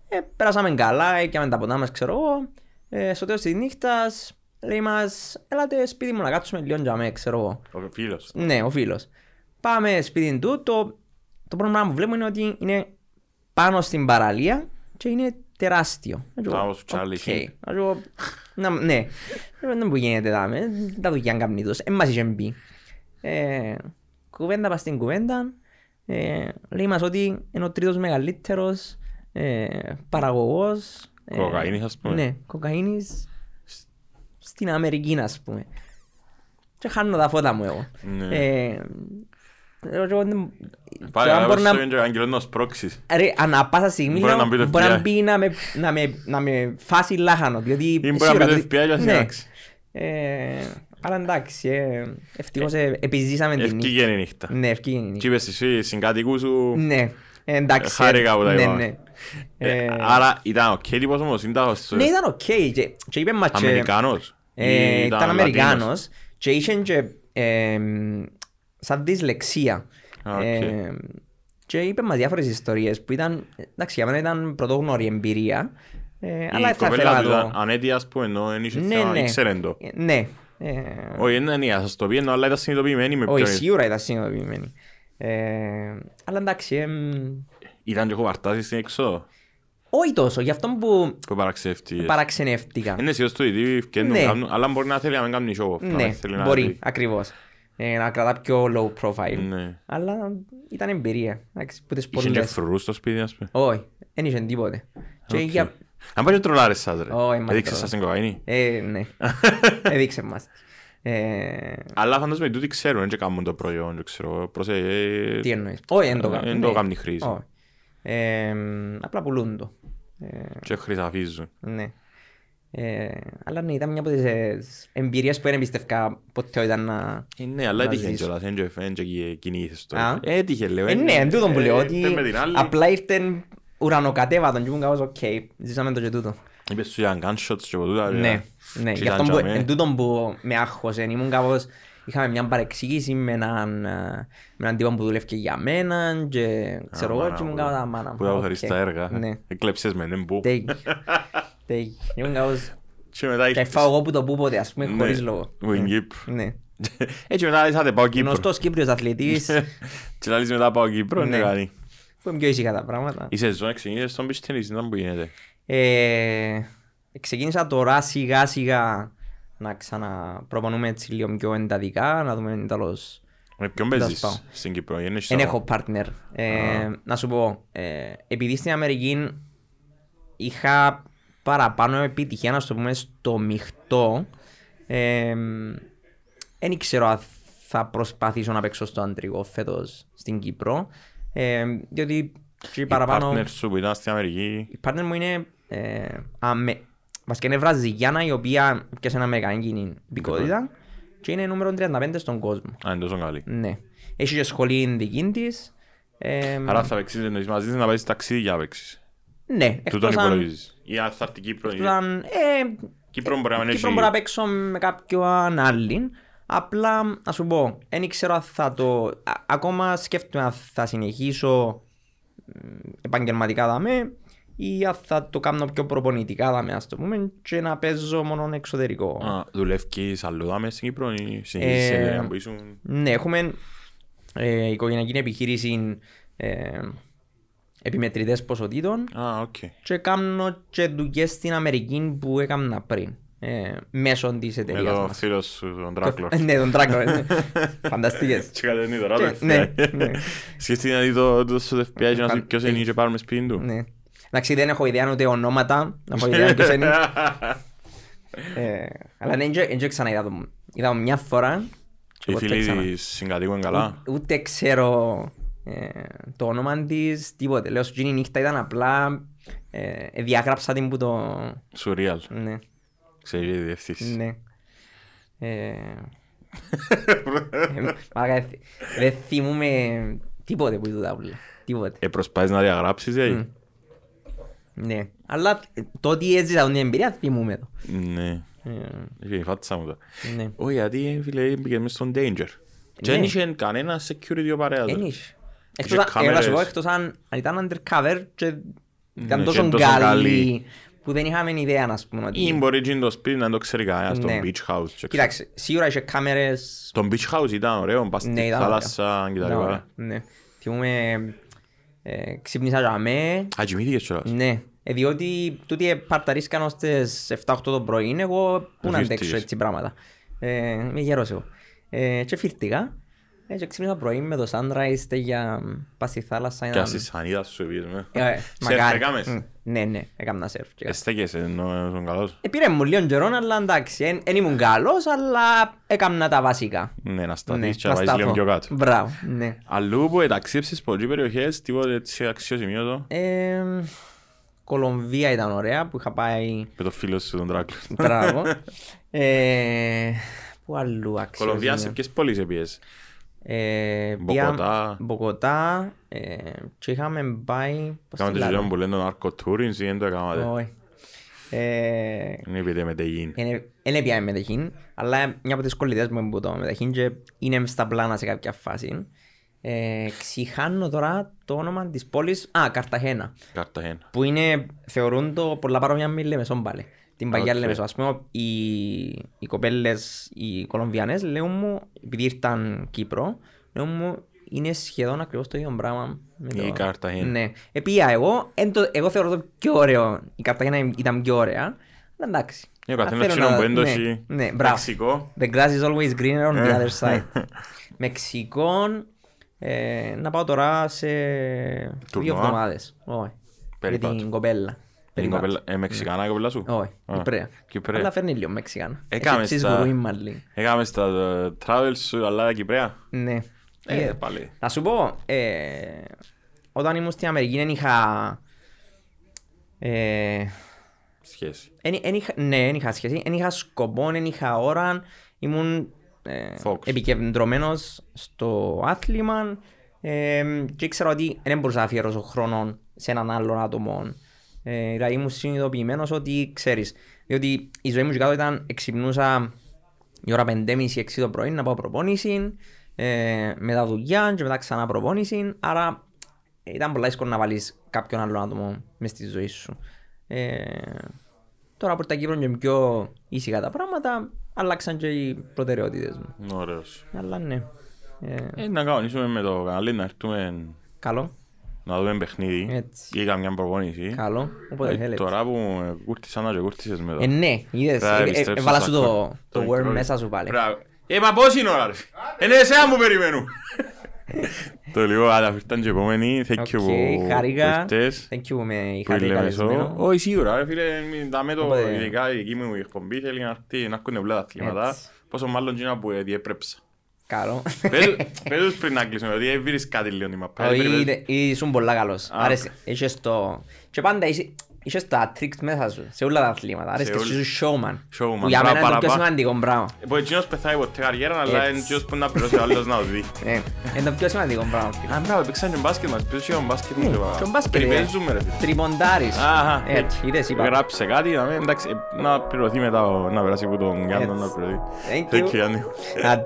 Ε, πέρασαμε καλά, έκαμε τα ποτά μας, ξέρω εγώ. Ε, στο τέλος της νύχτας λέει μας, έλατε σπίτι μου να κάτσουμε λίγο για μέ, ξέρω εγώ. Ο φίλος. Ναι, ο φίλος. Πάμε σπίτι του, το το πρώτο πράγμα που βλέπω είναι ότι είναι πάνω στην παραλία και είναι τεράστιο. Να σου πω, Μπράβο σου, Charlie OK. Sheen. Να σου πω, να- Ναι, δεν μου γίνεται δάμε, τα δουλειά κάνεις τόσο, εν μας είχε μπει. Ε, Κουβέντα πας στην κουβέντα, ε, λέει μας ότι είναι ο τρίτος μεγαλύτερος ε, παραγωγός ε, Κοκαίνης, ας πούμε. Ναι, κοκαίνης σ- στην Αμερική ας πούμε. Και χάνω τα φώτα μου εγώ. Ναι. Ε, εγώ δεν- Πάει και αν μπορεί να... να- και αγγελός να σπρώξεις. Ρε, ανά πάσα στιγμή Μπορεί λέω, να μπει το μπορεί να FBI. μπει να με, να με, να με φάσιν λάχανο, διότι Ή μπορεί να σίγουρα μπει το το- FBI και να ναι. συνάξει. Ε, αλλά εντάξει, ε, ευτυχώς ε, επιζήσαμε την νύχτα. Εφκήκεν η νύχτα. Ναι, εφκήκεν η Και νύχτα. είπες εσύ συγκάτοικούς σου... Ναι, ε, εντάξει. Χάρηκα που τα ναι, είπαμε. ναι. Ε, Ε, Άρα ήταν οκ τύπος όμως, ήταν Ναι, ήταν οκ. Και, και είπε μας και- Αμερικάνος. Ε, Ή ήταν Λατίνος; Αμερικάνος και είχε και ε, σαν δυσλεξία. Α, οκ. Ε, και είπε μας διάφορες ιστορίες που ήταν, εντάξει, για μένα ήταν πρωτόγνωρη εμπειρία. Ε, αλλά Η θα ήθελα κοπέλα να του το... ήταν ανέτεια ας πούμε, ενώ δεν είχε Ναι, θέμα, ναι. ήξερε το. Ε, Ναι. Ε, Όχι, δεν είναι, σας το πει, αλλά ήταν συνειδητοποιημένη με Όχι, ποιον. σίγουρα ήταν συνειδητοποιημένη. Ε, αλλά εντάξει, εμ, Ήταν και έχω βαρτάσει στην έξοδο, όχι τόσο, γι' αυτό που που παραξεύτηκες. παραξενεύτηκα. Είναι αισιός το ίδιο, φκαίνουν, Ναι. κάνουν, αλλά μπορεί να θέλει να μην κάνει show off, να Ναι, μην θέλει να μπορεί, δει. ακριβώς. Ε, να κρατά πιο low profile. Ναι. Αλλά ήταν εμπειρία. Εντάξει, που τις Είχε και πολλές. φρουρούς στο σπίτι, ας πούμε. Όχι, δεν είχε τίποτε. Και Οκ. για... Αν πάει και τρολάρες σας, ρε. Όχι, μας Έδειξες σας την κοκαίνη. Ε, ναι. Έδειξε μας. Ε, Αλλά φαντάζομαι ότι τούτοι ξέρουν, δεν κάνουν το προϊόν, δεν ξέρω. Προσε... ε, τι εννοείς. Όχι, δεν το Ε, κάνω. εν το κάνει χρήση. Όχι. Ε, απλά πουλούν το. Ε, Και χρυσαφίζουν. ναι. Ε, αλλά ναι, ήταν μια από τις ε, εμπειρίες που δεν επίστευκα ποτέ ήταν να... Ε, ναι, αλλά να έτυχε ζήσω. κιόλας, δεν και- δεν και κινήθηκες το. Α. Ε, Έτυχε, λέω. Ε, ναι, εν τούτο που λέω, ότι ήρθε με την άλλη. απλά ήρθε ουρανοκατέβατον και ήμουν κάπως οκ, ζήσαμε το και τούτο. Είπες σου για gunshots και από τούτα. Ναι, ναι, γι' αυτό που, εν τούτον που με άγχωσε, ήμουν κάπως, είχαμε μια παρεξήγηση με έναν, ε, με έναν τύπο που δουλεύει για μένα και ξέρω εγώ και ήμουν κάπως «Α, μάνα μου». Που θα OK». θωρείς τα έργα. Ναι, Εκλέψες με, δεν που. τέγι, τέγι. Ήμουν κάπως, Και μετά και ήρθες. φάω εγώ που το που ποτέ, ας πούμε, Ναι, χωρίς λόγο. Wing Gip. Ναι. Έτσι μετά λες, άντε πάω Κύπρο. Γνωστός Κύπριος αθλητής, Και λες μετά πάω Κύπρο, Ναι. ναι κάνει. που είναι πιο ήσυχα τα πράγματα. Η σεζόν ξεκίνησες στον beach tennis, ήταν που γίνεται. Ε, ξεκίνησα τώρα σιγά σιγά να ξαναπροπονούμε έτσι λίγο πιο εντατικά, να δούμε τέλος Με ποιον πάω. παίζεις στην Κύπρο, δεν έχεις Δεν άλλο. έχω partner. Ε, να σου πω, ε, επειδή στην Αμερική είχα παραπάνω επιτυχία, να σου το πούμε, στο μειχτό, ε, δεν ξέρω αν θα προσπαθήσω να παίξω στο αντρικό φέτος στην Κύπρο, ε, διότι και Η παραπάνω... partner σου που ήταν στην Αμερική, Η partner μου είναι ε, αμε... βασικά είναι Βραζιλιάνα η οποία πιάσε ένα αμερικανική υπηκότητα και είναι νούμερο 35 στον κόσμο. α, είναι τόσο καλή. Ναι. Έχει και σχολή δική της. Ε, Άρα θα παίξεις εννοείς μαζί της να πάεις ταξίδι για να παίξεις. Ναι, Τούτον εκτός αν... υπολογίζεις. Ή αν θα έρθει Κύπρο. εκτός αν ε, Κύπρο μπορεί να μην Κύπρο έχει... μπορώ να παίξω με κάποιον άλλην. Απλά, να σου πω, δεν ξέρω αν θα το... α- ακόμα σκέφτομαι αν θα συνεχίσω μ, επαγγελματικά δαμέ ή αν θα το κάνω πιο προπονητικά δαμέ, ας το πούμε, και να παίζω μόνο εξωτερικό. Α, δουλεύκεις αλλού δάμε στην Κύπρο ή συνεχίζεις σε Ε, εταιρεία που ήσουν... Ναι, έχουμε ε, οικογενειακή επιχείρηση ε, επιμετρητές ποσοτήτων Α, οκ. και κάνω και δουλειές στην Αμερική που έκανα πριν. Ε, μέσω της Με εταιρείας το μας. φίλος σου, τον drug lord. Ναι, τον drug lord. ναι. Φανταστικές. Και κατεβαίνει τώρα Και- το ναι, FBI. ναι. Σκέφτηκε να δει το το στο FBI και να σου Φαν- πει ποιος είναι και πάρουμε σπίτι του. Ναι. Εντάξει, δεν έχω ιδέα ούτε ονόματα. Δεν έχω ιδέα ποιος είναι. Ε, Αλλά ναι, δεν δεν ξαναείδα τον. Είδα τον μια φορά. και Οι ποτέ φίλοι ξανά. της συγκατοίκουν καλά. Ού- Ούτε ξέρω ε, το όνομα της, τίποτε. Λέω, σου γίνει η νύχτα ήταν απλά... ε, ε, διάγραψα την που το... Σουρεάλ. Ναι, Ξέρει η διευθύνση. ναι. Ε, ε, μαλάκα, δεν θυ- Δεν θυμούμαι τίποτε που είδα ούλα. Τίποτε. Ε, προσπάθεις να διαγράψεις, δηλαδή. Ναι. Αλλά ε, το ότι έζησα την εμπειρία θυμούμαι το. Ναι. Ε, Είχε η φάτσα μου το. Ναι. Όχι, γιατί φίλε πήγε μες στον danger. Και δεν Ναι. είχε κανένα security ο παρέας. Εν ρε. είχε. Εκτός αν- κάμερες. ε, να σου πω, εκτός αν αν ήταν undercover και ήταν Ναι, τόσο και τόσο καλή καλή. που δεν είχαμε ιδέα να πούμε ότι... Ή μπορεί και το σπίτι να το ξέρει κανένας, το Ναι. beach house. και Κοίταξε, σίγουρα είχε κάμερες... Το beach house ήταν ωραίο, πας Ναι, στη ήταν θάλασσα και τα Ναι, λοιπά. ωραία, Ναι. Θυμούμαι, ε, ξύπνησα για με, Α, κοιμήθηκες κιόλας. ναι. Ε, διότι τούτοι παρταρίσκαν ως τις 7-8 το πρωί, εγώ πού να αντέξω φύρτηκες. έτσι πράγματα. Ε, είμαι γερός εγώ. Ε, και φύρτηκα. Ε, και ξύπνησα πρωί με το sunrise για πας στη θάλασσα. Και ήταν- ας τη σανίδα σου επίσης, με. Ε, Σερφ μακάρι. έκαμες. Μ, Ναι, ναι, έκανα σερφ. και έκανα. Εστέκεσαι, ενώ ήσουν καλός. Επήρε μου λίγο καιρό, αλλά εντάξει, δεν ήμουν καλός, αλλά έκανα τα βασικά. Ναι, να σταθείς Ναι, και να να πάεις λίγο σταθώ. πιο κάτω. Μπράβο, ναι. Αλλού που ταξίψεις πολλές περιοχές, τίποτε έτσι αξιοσημείωτο. Ε, Κολομβία ήταν ωραία που είχα πάει. Με το φίλο σου τον Τράκλο. Μπράβο. ε, πού αλλού αξιόζημιο. Κολομβία σε ποιες πόλεις επίες; Ε, Μποκοτά. Μποκοτά. Ε, και είχαμε πάει. Πώς Κάμε τη το λένε; γεγονό που λένε τον αρκοτούρινγκ ή δεν το έκανατε. Όχι. Ε, Είναι επειδή μετεγίνει. Δεν επήα Μεντεγίν, αλλά μια από τις κολλητές μου που το Μεντεγίν και είναι στα πλάνα σε κάποια φάση. Ε, ξηχάνω τώρα το όνομα της πόλης, α, Καρταχένα, Καρταχένα. που είναι, θεωρούν το πολλά παρόμοια με Λεμεσόν πάλι. Την παλιά Οκ. Λεμεσό. Ας πούμε, οι, οι κοπέλες, οι Κολομβιανές, λέγουν μου, επειδή ήρθαν Κύπρο, λέγουν μου, είναι σχεδόν ακριβώς το ίδιο πράγμα. με Η το- Καρταχένα. Ναι. Επήα εγώ, εν το, εγώ θεωρώ το πιο ωραίο. Η Καρταχένα ήταν πιο ωραία. Αλλά εντάξει. Ε, ο καθένας Θέλω τζείνον να- που εν τον ναι, έχει Ναι, μπράβο. Μεξικό. The grass is always greener on the Ε. other side. Μεξικό, ε, να πάω τώρα σε δύο Τουρνουά. εβδομάδες. Όχι. Για Περίπατο. την κοπέλα. Είναι Περίπατο. κοπέλα- ε, Μεξικάνα η κοπέλα σου; Όχι, Α, Κυπρέα. Κυπρέα. Αλλά φέρνει λίγο Μεξικάνα. Έκαμε Έτσι στα- σγουρούιμα λίγο. Έκαμε στα ε, travels σου, αλλά Κυπρέα; Ναι. Ε, Ε, πάλι. Να σου πω, ε, όταν ήμουν στην Αμερική δεν είχα... Ε, Σχέση. Εν, εν είχα, ναι, δεν είχα σχέση. Δεν είχα σκοπό, δεν είχα ώρα. Ήμουν ε, Focus. επικεντρωμένος στο άθλημα ε, και ήξερα ότι δεν μπορούσα να αφιερώσω χρόνο σε έναν άλλον άτομο. Ε, δηλαδή ήμουν συνειδητοποιημένος ότι ξέρεις, διότι η ζωή μου και κάτω ήταν εξυπνούσα η ώρα 5.30-6 το πρωί να πάω προπόνηση, ε, μετά δουλειά και μετά ξανά προπόνηση, άρα ήταν πολλά δύσκολο να βάλεις κάποιον άλλον άτομο μες στη ζωή σου. Ε, τώρα που τα Κύπρο είναι πιο ήσυχα τα πράγματα, αλλάξαν και οι προτεραιότητες μου. Ωραίος. Αλλά ναι, ε, Ε, να κανονίσουμε με το κανάλι να έρθουμε καλό, να δούμε παιχνίδι Έτσι. ή καμιά προπόνηση. καλό, όποτε Ε, θέλετε. Τώρα που με κούρτισαν να και κούρτισες με το. Ε, ναι, είδες, Πρέπει να ε, ε, επιστρέψω έβαλα στα σου το, κόρ- το το word μικρό. μέσα σου πάλι. Μπράβο. Ε, μα πώς είναι ώρα ρε. φίλε; Είναι εσένα μου περιμένουν. Το λίγο, αλλά ήρθαν και επόμενοι. Thank you Οκ, που χάρηκα. που ήρθες. Thank you που με Που είχατε λέμε καλεσμένο. εδώ. Όχι σίγουρα ρε φίλε, μην τα με το Οπότε- ειδικά η δική μου εκπομπή θέλει να έρθει να ακούνε πολλά τα αθλήματα. Έτσι. Πόσο μάλλον γίνα που ε, διέπρεψα. Καλό. Πες- Πες τους πριν να κλείσουμε, ότι έβρεις κάτι λίγο η μαπά. Όχι, Περιμένεις- είδε- ήσουν πολλά καλός. Α, Άρεσε. Είχες το... Και πάντα είσαι- είχες τα tricks μέσα σου, σε όλα τα αθλήματα. Άρεσε και όλα. σου showman. Showman, Που για μπράβο, μένα είναι το πιο παραπάνω. σημαντικό πράγμα. Που εκείνος πεθάει ποτέ καριέρα, αλλά Έτσι. είναι εκείνος που να πληρώσει ο άλλος να το δει. Ε, Είναι το πιο σημαντικό πράγμα. φίλε. Α, μπράβο, παίξαν και μπάσκετ μας. Ποιος είχε μπάσκετ μου. Ναι, και πα- και ο μπάσκετ, ε, Περιπέζουμε, ρε φίλε. Τριποντάρεις. Αχα, Έτσι, είδες είπα. Γράψε κάτι, να μην- εντάξει, ε, να πληρωθεί μετά, ο- να περάσει από τον Γιάννο Έτσι. να πληρωθεί. Thank Thank you. you, Γιάννη. Άντε.